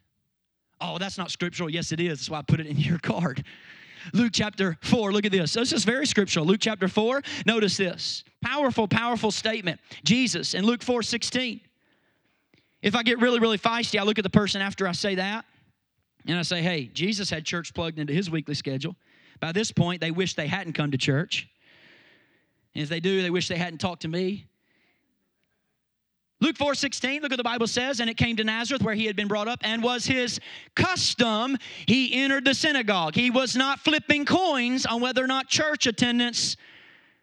Oh, that's not scriptural. Yes, it is. That's why I put it in your card. Luke chapter 4, look at this. This is very scriptural. Luke chapter 4, notice this. Powerful, powerful statement. Jesus in Luke 4 16. If I get really, really feisty, I look at the person after I say that and I say, hey, Jesus had church plugged into his weekly schedule. By this point, they wish they hadn't come to church. And if they do, they wish they hadn't talked to me. Luke 4 16, look what the Bible says. And it came to Nazareth where he had been brought up, and was his custom. He entered the synagogue. He was not flipping coins on whether or not church attendance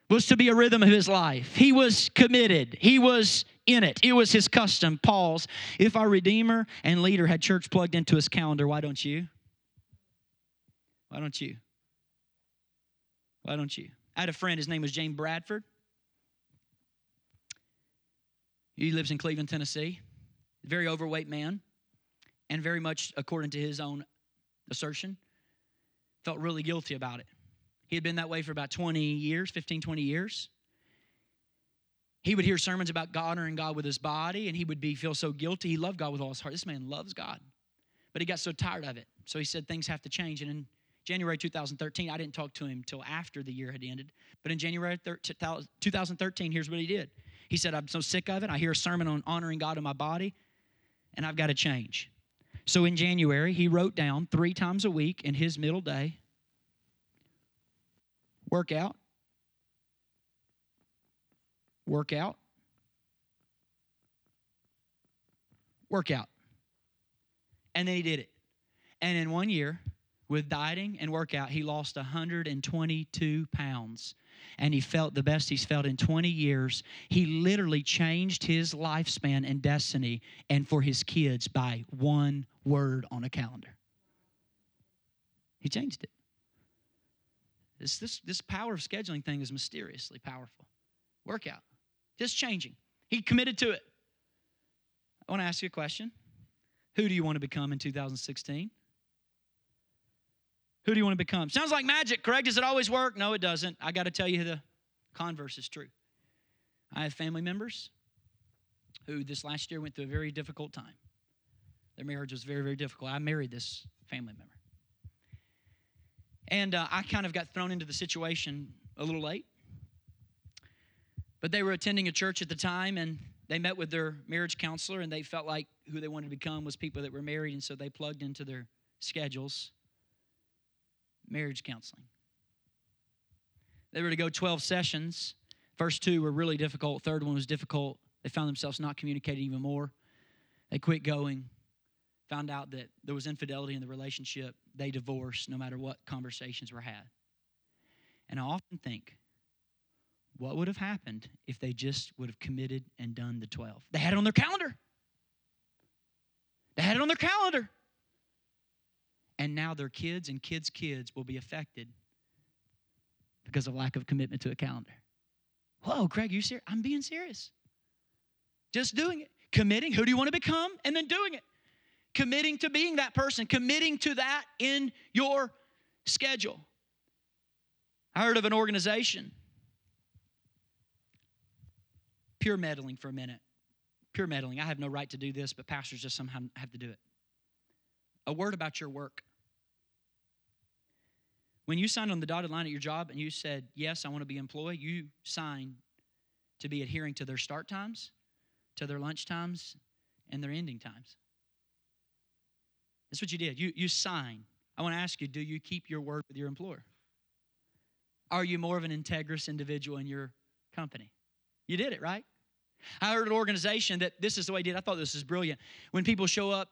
was to be a rhythm of his life. He was committed, he was in it. It was his custom. Pause. If our Redeemer and leader had church plugged into his calendar, why don't you? Why don't you? Why don't you? I had a friend, his name was James Bradford. He lives in Cleveland, Tennessee. Very overweight man, and very much according to his own assertion, felt really guilty about it. He had been that way for about 20 years, 15, 20 years. He would hear sermons about God honoring God with his body, and he would be feel so guilty. He loved God with all his heart. This man loves God. But he got so tired of it. So he said things have to change. And in January 2013, I didn't talk to him till after the year had ended. But in January 2013, here's what he did. He said, I'm so sick of it. I hear a sermon on honoring God in my body, and I've got to change. So in January, he wrote down three times a week in his middle day workout, workout, workout. And then he did it. And in one year, with dieting and workout, he lost 122 pounds and he felt the best he's felt in 20 years. He literally changed his lifespan and destiny and for his kids by one word on a calendar. He changed it. This, this, this power of scheduling thing is mysteriously powerful. Workout, just changing. He committed to it. I want to ask you a question. Who do you want to become in 2016? Who do you want to become? Sounds like magic, correct? Does it always work? No, it doesn't. I got to tell you the converse is true. I have family members who this last year went through a very difficult time. Their marriage was very, very difficult. I married this family member. And uh, I kind of got thrown into the situation a little late. But they were attending a church at the time and they met with their marriage counselor and they felt like who they wanted to become was people that were married. And so they plugged into their schedules marriage counseling. They were to go 12 sessions. First two were really difficult, third one was difficult. They found themselves not communicating even more. They quit going, found out that there was infidelity in the relationship. They divorced no matter what conversations were had. And I often think, what would have happened if they just would have committed and done the 12? They had it on their calendar. They had it on their calendar. And now their kids and kids' kids will be affected because of lack of commitment to a calendar. Whoa, Craig, you serious? I'm being serious. Just doing it. Committing, who do you want to become? And then doing it. Committing to being that person, committing to that in your schedule. I heard of an organization, pure meddling for a minute. Pure meddling. I have no right to do this, but pastors just somehow have to do it a word about your work. When you signed on the dotted line at your job and you said, Yes, I want to be employed, you signed to be adhering to their start times, to their lunch times and their ending times. That's what you did. You, you sign. I want to ask you do you keep your word with your employer? Are you more of an integrous individual in your company? You did it, right? I heard an organization that this is the way it did. I thought this was brilliant. When people show up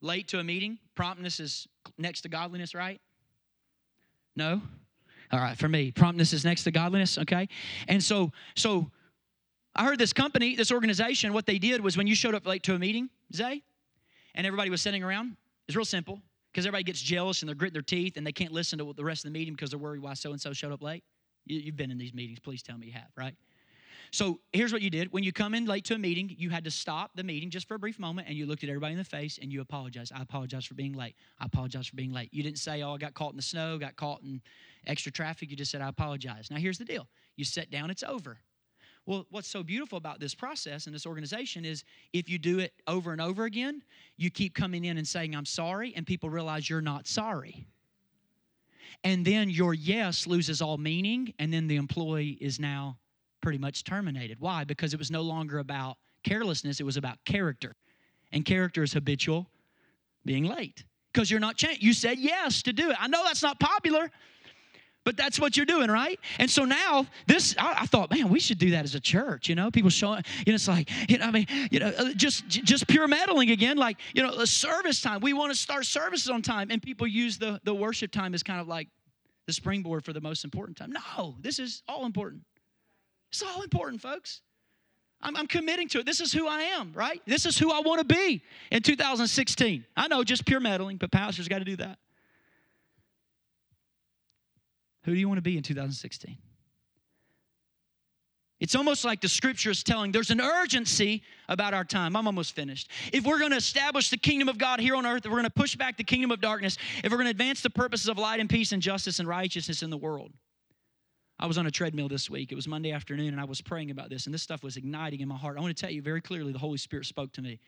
late to a meeting, promptness is next to godliness, right? No? All right, for me, promptness is next to godliness, okay? And so, so I heard this company, this organization, what they did was when you showed up late to a meeting, Zay, and everybody was sitting around, it's real simple because everybody gets jealous and they're gritting their teeth and they can't listen to the rest of the meeting because they're worried why so and so showed up late. You, have been in these meetings. Please tell me you have, right? So here's what you did. When you come in late to a meeting, you had to stop the meeting just for a brief moment and you looked at everybody in the face and you apologized. I apologize for being late. I apologize for being late. You didn't say, oh, I got caught in the snow, got caught in extra traffic. You just said, I apologize. Now here's the deal you sit down, it's over. Well, what's so beautiful about this process and this organization is if you do it over and over again, you keep coming in and saying, I'm sorry, and people realize you're not sorry. And then your yes loses all meaning, and then the employee is now pretty much terminated. Why? Because it was no longer about carelessness, it was about character. And character is habitual being late. Because you're not changed. You said yes to do it. I know that's not popular, but that's what you're doing, right? And so now this, I, I, thought, man, we should do that as a church. You know, people showing, you know, it's like, you know, I mean, you know, uh, just just pure meddling again. Like, you know, service time. We want to start services on time, and people use the the worship time as kind of like the springboard for the most important time. No, this is all important. It's all important, folks. I'm, I'm, committing to it. This is who I am, right? This is who I want to be in 2016. I know just pure meddling, but pastors got to do that. Who do you want to be in 2016? It's almost like the scripture is telling there's an urgency about our time. I'm almost finished. If we're going to establish the kingdom of God here on earth, if we're going to push back the kingdom of darkness, if we're going to advance the purposes of light and peace and justice and righteousness in the world, I was on a treadmill this week. It was Monday afternoon, and I was praying about this, and this stuff was igniting in my heart. I want to tell you very clearly the Holy Spirit spoke to me.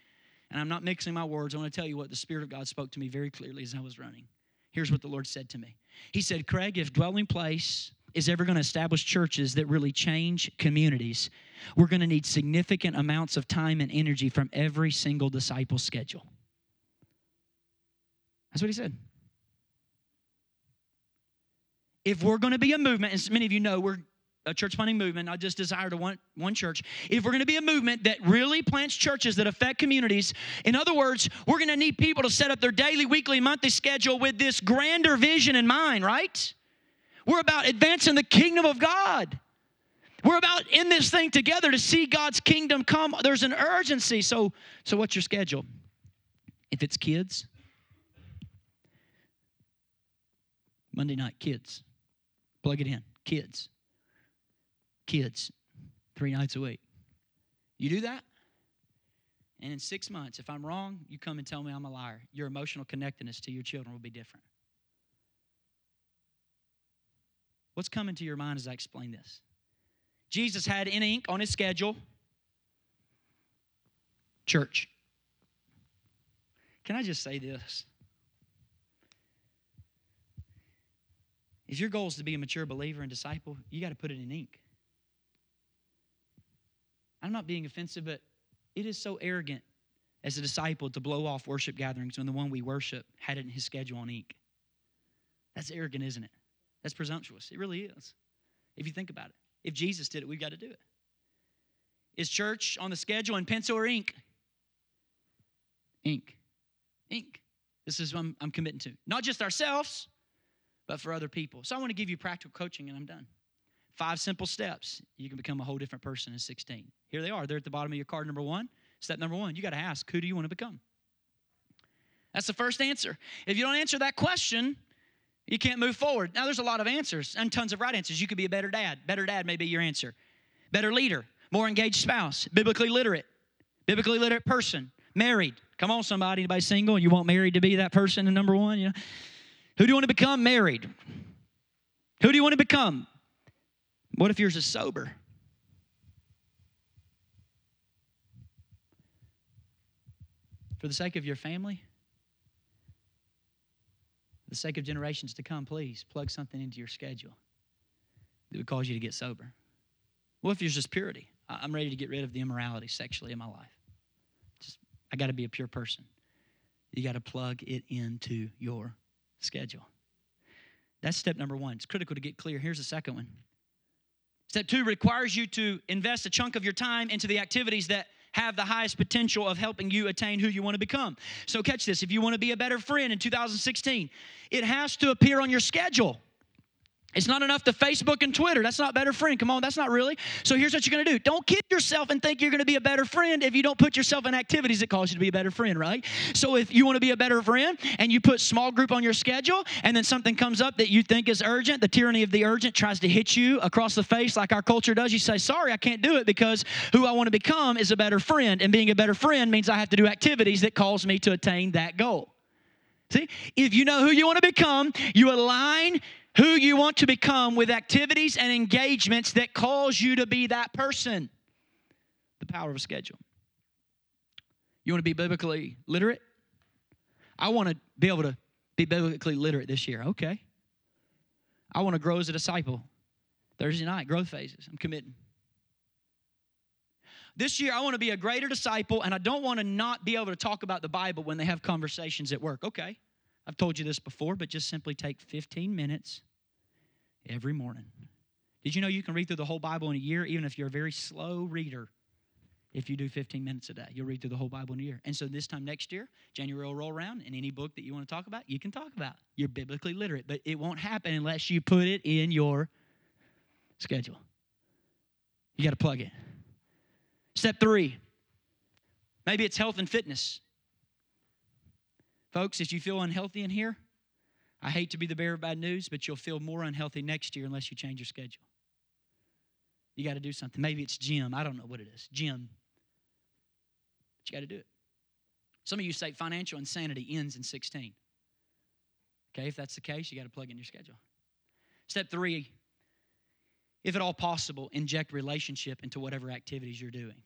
And I'm not mixing my words. I want to tell you what the Spirit of God spoke to me very clearly as I was running. Here's what the Lord said to me He said, Craig, if dwelling place is ever going to establish churches that really change communities, we're going to need significant amounts of time and energy from every single disciple schedule. That's what he said if we're going to be a movement, as many of you know, we're a church planting movement, I just desire to want one church. If we're going to be a movement that really plants churches that affect communities, in other words, we're going to need people to set up their daily, weekly, monthly schedule with this grander vision in mind, right? We're about advancing the kingdom of God. We're about in this thing together to see God's kingdom come. There's an urgency. So, so what's your schedule? If it's kids, Monday night kids. Plug it in. Kids. Kids. Three nights a week. You do that? And in six months, if I'm wrong, you come and tell me I'm a liar. Your emotional connectedness to your children will be different. What's coming to your mind as I explain this? Jesus had in ink on his schedule church. Can I just say this? If your goal is to be a mature believer and disciple, you got to put it in ink. I'm not being offensive, but it is so arrogant as a disciple to blow off worship gatherings when the one we worship had it in his schedule on ink. That's arrogant, isn't it? That's presumptuous. It really is. If you think about it. If Jesus did it, we've got to do it. Is church on the schedule in pencil or ink? Ink. Ink. This is what I'm, I'm committing to. Not just ourselves, but for other people. So I want to give you practical coaching and I'm done. Five simple steps. You can become a whole different person in 16. Here they are. They're at the bottom of your card, number one. Step number one, you got to ask, who do you want to become? That's the first answer. If you don't answer that question, you can't move forward. Now, there's a lot of answers and tons of right answers. You could be a better dad. Better dad may be your answer. Better leader, more engaged spouse, biblically literate, biblically literate person, married. Come on, somebody, anybody single, and you want married to be that person number one? You know, who do you want to become married? Who do you want to become? What if yours is sober? For the sake of your family, the sake of generations to come, please plug something into your schedule that would cause you to get sober. What if yours is purity? I'm ready to get rid of the immorality sexually in my life. Just, I got to be a pure person. You got to plug it into your schedule. That's step number one. It's critical to get clear. Here's the second one. Step two requires you to invest a chunk of your time into the activities that have the highest potential of helping you attain who you want to become. So, catch this if you want to be a better friend in 2016, it has to appear on your schedule. It's not enough to Facebook and Twitter. That's not better friend. Come on, that's not really. So here's what you're going to do. Don't kid yourself and think you're going to be a better friend if you don't put yourself in activities that cause you to be a better friend, right? So if you want to be a better friend and you put small group on your schedule and then something comes up that you think is urgent, the tyranny of the urgent tries to hit you across the face like our culture does. You say, "Sorry, I can't do it because who I want to become is a better friend, and being a better friend means I have to do activities that cause me to attain that goal." See, if you know who you want to become, you align who you want to become with activities and engagements that cause you to be that person. The power of a schedule. You want to be biblically literate? I want to be able to be biblically literate this year. Okay. I want to grow as a disciple. Thursday night, growth phases. I'm committing. This year, I want to be a greater disciple, and I don't want to not be able to talk about the Bible when they have conversations at work. Okay. I've told you this before, but just simply take 15 minutes every morning. Did you know you can read through the whole Bible in a year, even if you're a very slow reader? If you do 15 minutes a day, you'll read through the whole Bible in a year. And so this time next year, January will roll around, and any book that you want to talk about, you can talk about. You're biblically literate, but it won't happen unless you put it in your schedule. You got to plug it. Step three, maybe it's health and fitness. Folks, if you feel unhealthy in here, I hate to be the bearer of bad news, but you'll feel more unhealthy next year unless you change your schedule. You got to do something. Maybe it's gym. I don't know what it is. Gym. But you got to do it. Some of you say financial insanity ends in 16. Okay, if that's the case, you got to plug in your schedule. Step three, if at all possible, inject relationship into whatever activities you're doing.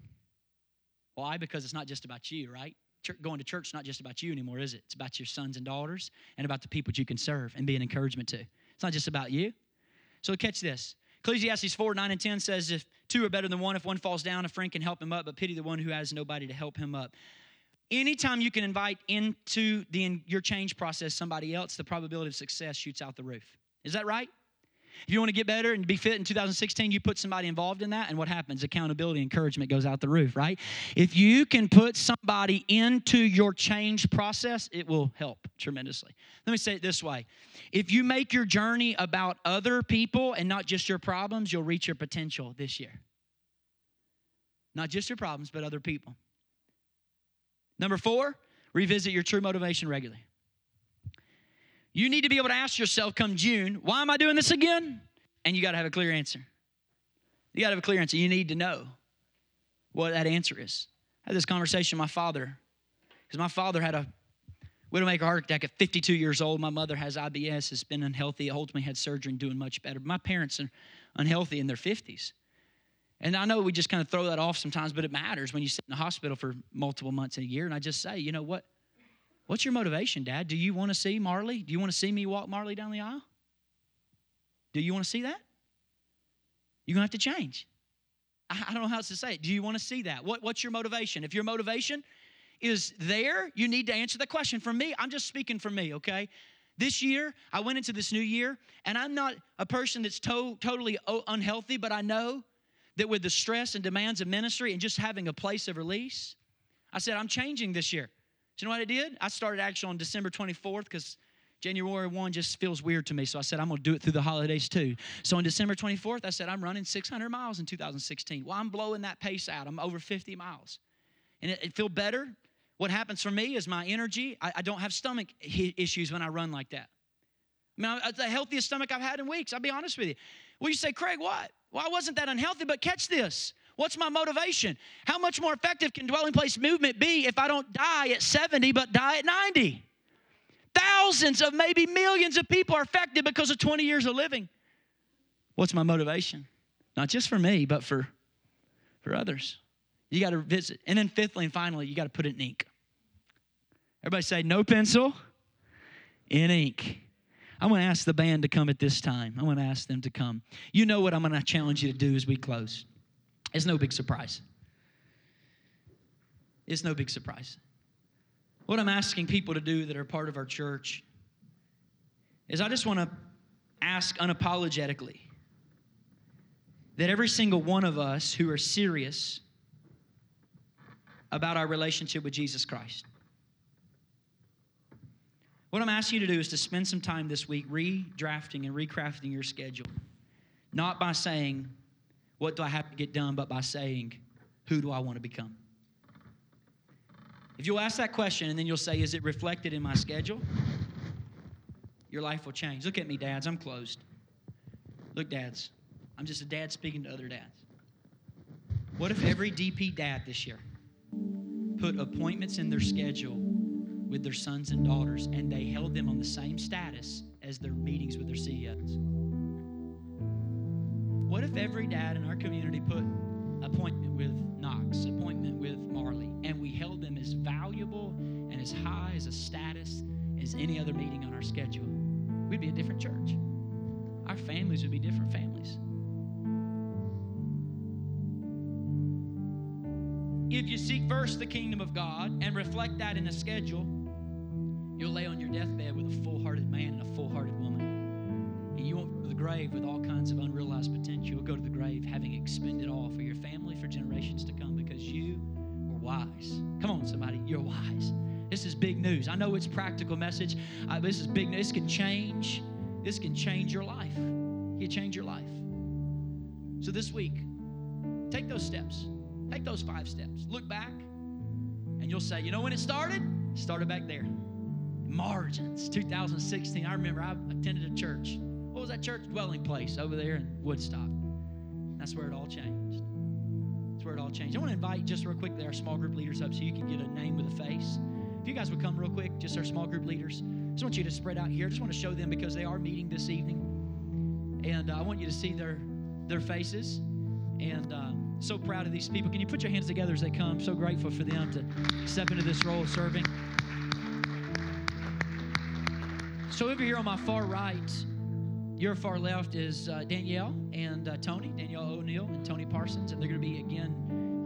Why? Because it's not just about you, right? Going to church is not just about you anymore, is it? It's about your sons and daughters and about the people that you can serve and be an encouragement to. It's not just about you. So catch this. Ecclesiastes 4 9 and 10 says, If two are better than one, if one falls down, a friend can help him up, but pity the one who has nobody to help him up. Anytime you can invite into the, in your change process somebody else, the probability of success shoots out the roof. Is that right? If you want to get better and be fit in 2016, you put somebody involved in that, and what happens? Accountability, encouragement goes out the roof, right? If you can put somebody into your change process, it will help tremendously. Let me say it this way if you make your journey about other people and not just your problems, you'll reach your potential this year. Not just your problems, but other people. Number four, revisit your true motivation regularly. You need to be able to ask yourself come June, why am I doing this again? And you got to have a clear answer. You got to have a clear answer. You need to know what that answer is. I had this conversation with my father because my father had a widowmaker heart attack at 52 years old. My mother has IBS, has been unhealthy, ultimately had surgery and doing much better. My parents are unhealthy in their 50s. And I know we just kind of throw that off sometimes, but it matters when you sit in the hospital for multiple months in a year. And I just say, you know what? What's your motivation, Dad? Do you want to see Marley? Do you want to see me walk Marley down the aisle? Do you want to see that? You're going to have to change. I, don't know how else to say it. Do you want to see that? What, what's your motivation? If your motivation is there, you need to answer the question. For me, I'm just speaking for me, okay? This year, I went into this new year, and I'm not a person that's to- totally unhealthy, but I know that with the stress and demands of ministry and just having a place of release, I said, I'm changing this year. Do you know what I did? I started actually on December 24th because January 1 just feels weird to me. So I said, I'm going to do it through the holidays too. So on December 24th, I said, I'm running 600 miles in 2016. Well, I'm blowing that pace out. I'm over 50 miles. And it, it feel better. What happens for me is my energy, I, I don't have stomach issues when I run like that. I mean, it's the healthiest stomach I've had in weeks. I'll be honest with you. Well, you say, Craig, what? Well, I wasn't that unhealthy, but catch this. What's my motivation? How much more effective can dwelling place movement be if I don't die at 70 but die at 90? Thousands of maybe millions of people are affected because of 20 years of living. What's my motivation? Not just for me, but for, for others. You got to visit. And then, fifthly and finally, you got to put it in ink. Everybody say, no pencil, in ink. I'm going to ask the band to come at this time. I'm going to ask them to come. You know what I'm going to challenge you to do as we close. It's no big surprise. It's no big surprise. What I'm asking people to do that are part of our church is I just want to ask unapologetically that every single one of us who are serious about our relationship with Jesus Christ. What I'm asking you to do is to spend some time this week redrafting and recrafting your schedule. Not by saying, What do I have to get done, but by saying, Who do I want to become? If you'll ask that question and then you'll say, Is it reflected in my schedule? Your life will change. Look at me, dads. I'm closed. Look, dads. I'm just a dad speaking to other dads. What if every DP dad this year put appointments in their schedule with their sons and daughters and they held them on the same status as their meetings with their CEOs? What if every dad in our community put appointment with Knox, appointment with Marley, and we held them as valuable and as high as a status as any other meeting on our schedule? We'd be a different church. Our families would be different families. If you seek first the kingdom of God and reflect that in a schedule, you'll lay on your deathbed with a full hearted man and a full hearted woman. Grave with all kinds of unrealized potential. You'll go to the grave having expended all for your family for generations to come because you were wise. Come on, somebody, you're wise. This is big news. I know it's practical message. Uh, this is big news. This can change. This can change your life. Can change your life. So this week, take those steps. Take those five steps. Look back, and you'll say, you know when it started? It started back there. Margins, 2016. I remember I attended a church. Was that church dwelling place over there in Woodstock? That's where it all changed. That's where it all changed. I want to invite just real quickly our small group leaders up so you can get a name with a face. If you guys would come real quick, just our small group leaders. Just want you to spread out here. Just want to show them because they are meeting this evening. And uh, I want you to see their, their faces. And uh, so proud of these people. Can you put your hands together as they come? So grateful for them to step into this role of serving. So over here on my far right, your far left is uh, Danielle and uh, Tony, Danielle O'Neill and Tony Parsons, and they're going to be again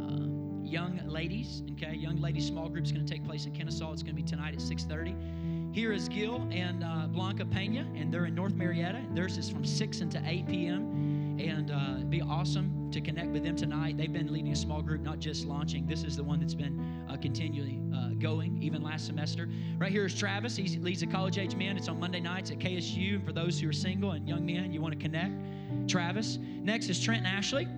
uh, young ladies. Okay, young ladies small group is going to take place in Kennesaw. It's going to be tonight at 6:30. Here is Gil and uh, Blanca Pena, and they're in North Marietta. Theirs is from 6 until 8 p.m. And uh, be awesome to connect with them tonight. They've been leading a small group, not just launching. This is the one that's been uh, continually uh, going, even last semester. Right here is Travis. He leads the college age men. It's on Monday nights at KSU. And for those who are single and young men, you want to connect, Travis. Next is Trent and Ashley.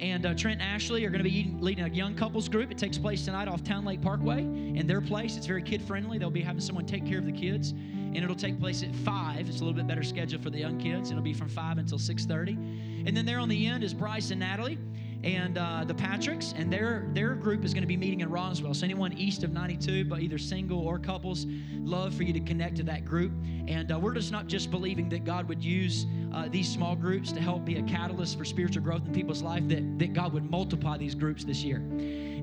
And uh, Trent and Ashley are going to be leading a young couples group. It takes place tonight off Towne Lake Parkway in their place. It's very kid friendly. They'll be having someone take care of the kids, and it'll take place at five. It's a little bit better schedule for the young kids. It'll be from five until six thirty. And then there on the end is Bryce and Natalie and uh, the Patricks, and their their group is going to be meeting in Roswell. So anyone east of 92, but either single or couples, love for you to connect to that group. And uh, we're just not just believing that God would use uh, these small groups to help be a catalyst for spiritual growth in people's life. That that God would multiply these groups this year,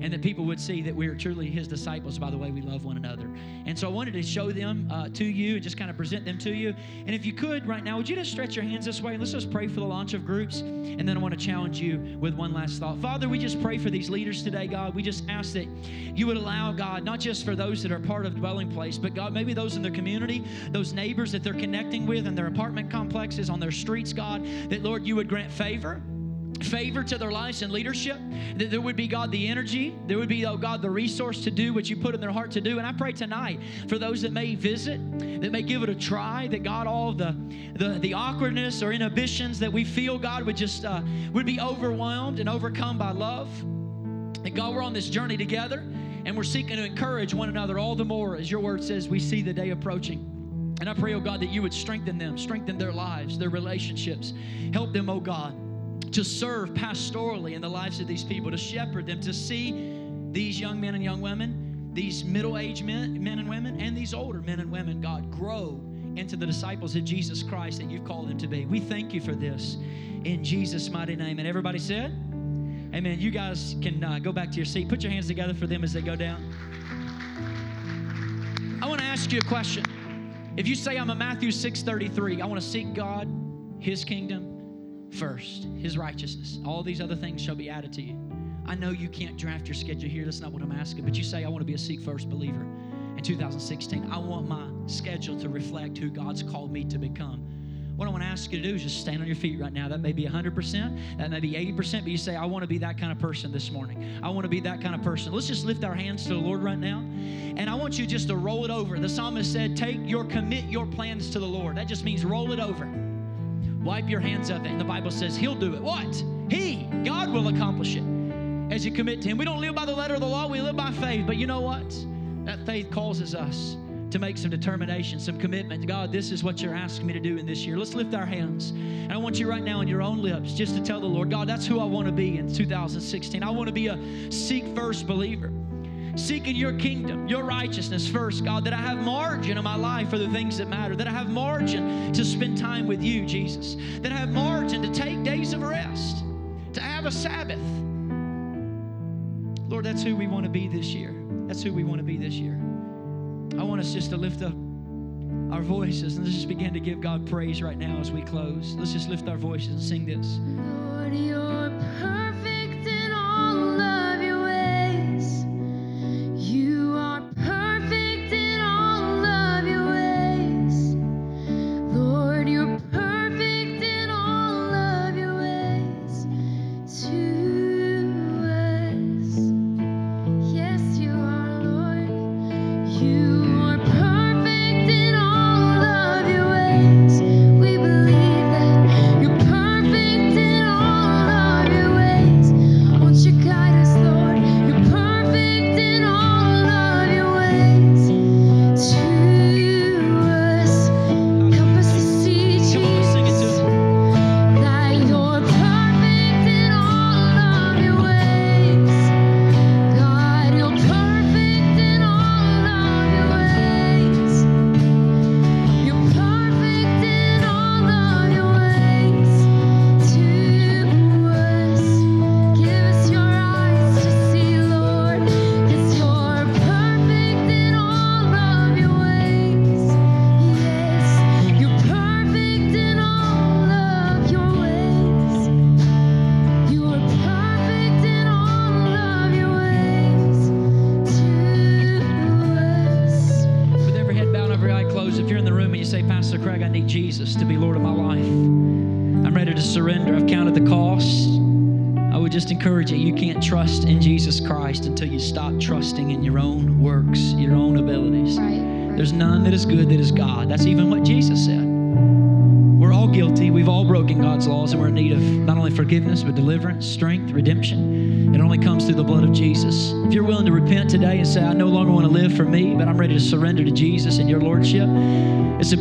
and that people would see that we are truly His disciples by the way we love one another. And so I wanted to show them uh, to you and just kind of present them to you. And if you could right now, would you just stretch your hands this way? Let's just pray for the launch of groups, and then I want to challenge you with one last thought. Father, we just pray for these leaders today, God. We just ask that you would allow, God, not just for those that are part of dwelling place, but God, maybe those in their community, those neighbors that they're connecting with in their apartment complexes, on their streets, God, that Lord, you would grant favor favor to their lives and leadership that there would be god the energy there would be oh god the resource to do what you put in their heart to do. And i pray tonight for those that may visit that may give it a try that god all the the, the awkwardness or inhibitions that we feel god would just uh, would be overwhelmed and overcome by love. And god we're on this journey together and we're seeking to encourage one another all the more. As your word says we see the day approaching. And I pray, oh God, that you would strengthen them, strengthen their lives, their relationships. Help them, oh God, to serve pastorally in the lives of these people, to shepherd them, to see these young men and young women, these middle aged men, men and women, and these older men and women, God, grow into the disciples of Jesus Christ that you've called them to be. We thank you for this in Jesus' mighty name. And everybody said, Amen. You guys can uh, go back to your seat. Put your hands together for them as they go down. I want to ask you a question. If you say I'm a Matthew 6:33, I want to seek God, his kingdom first, his righteousness. All these other things shall be added to you. I know you can't draft your schedule here. That's not what I'm asking. But you say, I want to be a Seek First believer in 2016. I want my schedule to reflect who God's called me to become. What I want to ask you to do is just stand on your feet right now. That may be 100%, that may be 80%, but you say, I want to be that kind of person this morning. I want to be that kind of person. Let's just lift our hands to the Lord right now. And I want you just to roll it over. The psalmist said, Take your, commit your plans to the Lord. That just means roll it over. Wipe your hands of it. And the Bible says He'll do it. What? He, God will accomplish it as you commit to Him. We don't live by the letter of the law, we live by faith. But you know what? That faith causes us to make some determination, some commitment. God, this is what you're asking me to do in this year. Let's lift our hands. And I want you right now on your own lips just to tell the Lord, God, that's who I want to be in 2016. I want to be a seek first believer. Seeking your kingdom, your righteousness first, God, that I have margin in my life for the things that matter, that I have margin to spend time with you, Jesus, that I have margin to take days of rest, to have a Sabbath. Lord, that's who we want to be this year. That's who we want to be this year. I want us just to lift up our voices and let's just begin to give God praise right now as we close. Let's just lift our voices and sing this.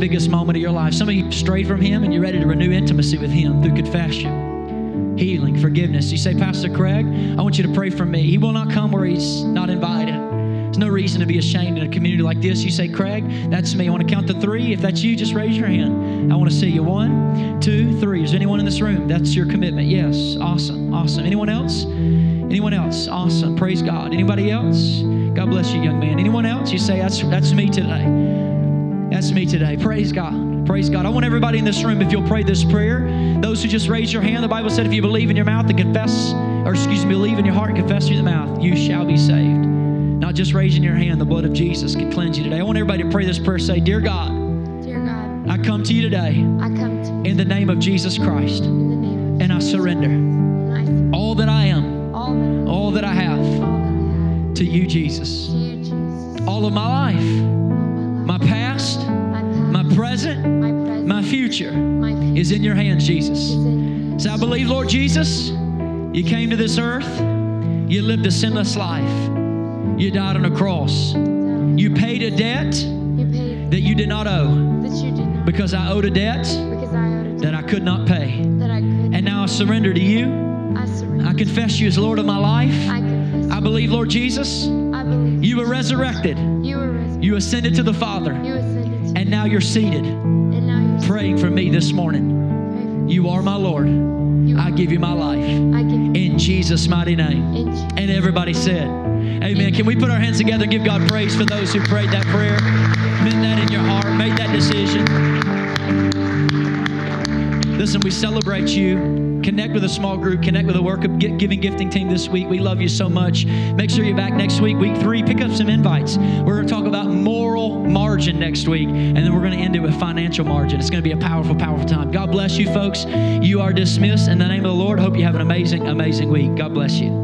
Biggest moment of your life. Some of you strayed from Him and you're ready to renew intimacy with Him through confession, healing, forgiveness. You say, Pastor Craig, I want you to pray for me. He will not come where He's not invited. There's no reason to be ashamed in a community like this. You say, Craig, that's me. I want to count to three. If that's you, just raise your hand. I want to see you. One, two, three. Is anyone in this room? That's your commitment. Yes. Awesome. Awesome. Anyone else? Anyone else? Awesome. Praise God. Anybody else? God bless you, young man. Anyone else? You say, that's, that's me today. That's me today. Praise God. Praise God. I want everybody in this room, if you'll pray this prayer, those who just raise your hand, the Bible said, if you believe in your mouth and confess, or excuse me, believe in your heart and confess through your mouth, you shall be saved. Not just raising your hand, the blood of Jesus can cleanse you today. I want everybody to pray this prayer. Say, Dear God, Dear God, I come to you today I come to in the name of Jesus Christ, in the name of and I surrender all that I am, all that all that I have all that I to you, Jesus. have to you, Jesus. All of my life, my past, my present, my future is in your hands, Jesus. So I believe, Lord Jesus, you came to this earth, you lived a sinless life, you died on a cross, you paid a debt that you did not owe because I owed a debt that I could not pay. And now I surrender to you. I confess you as Lord of my life. I believe, Lord Jesus, you were resurrected, you were resurrected. you ascended to the Father, and now you're seated and now you're praying for me this morning. Pray for me. You are my Lord. I give you my life I give you in Jesus' mighty name. And everybody said, Amen. Can we put our hands together and give God praise for those who prayed that prayer, meant that in your heart, made that decision? Listen, we celebrate you. Connect with a small group, connect with a work of giving gifting team this week. We love you so much. Make sure you're back next week, week three. Pick up some invites. We're going to talk about moral margin next week, and then we're going to end it with financial margin. It's going to be a powerful, powerful time. God bless you, folks. You are dismissed. In the name of the Lord, hope you have an amazing, amazing week. God bless you.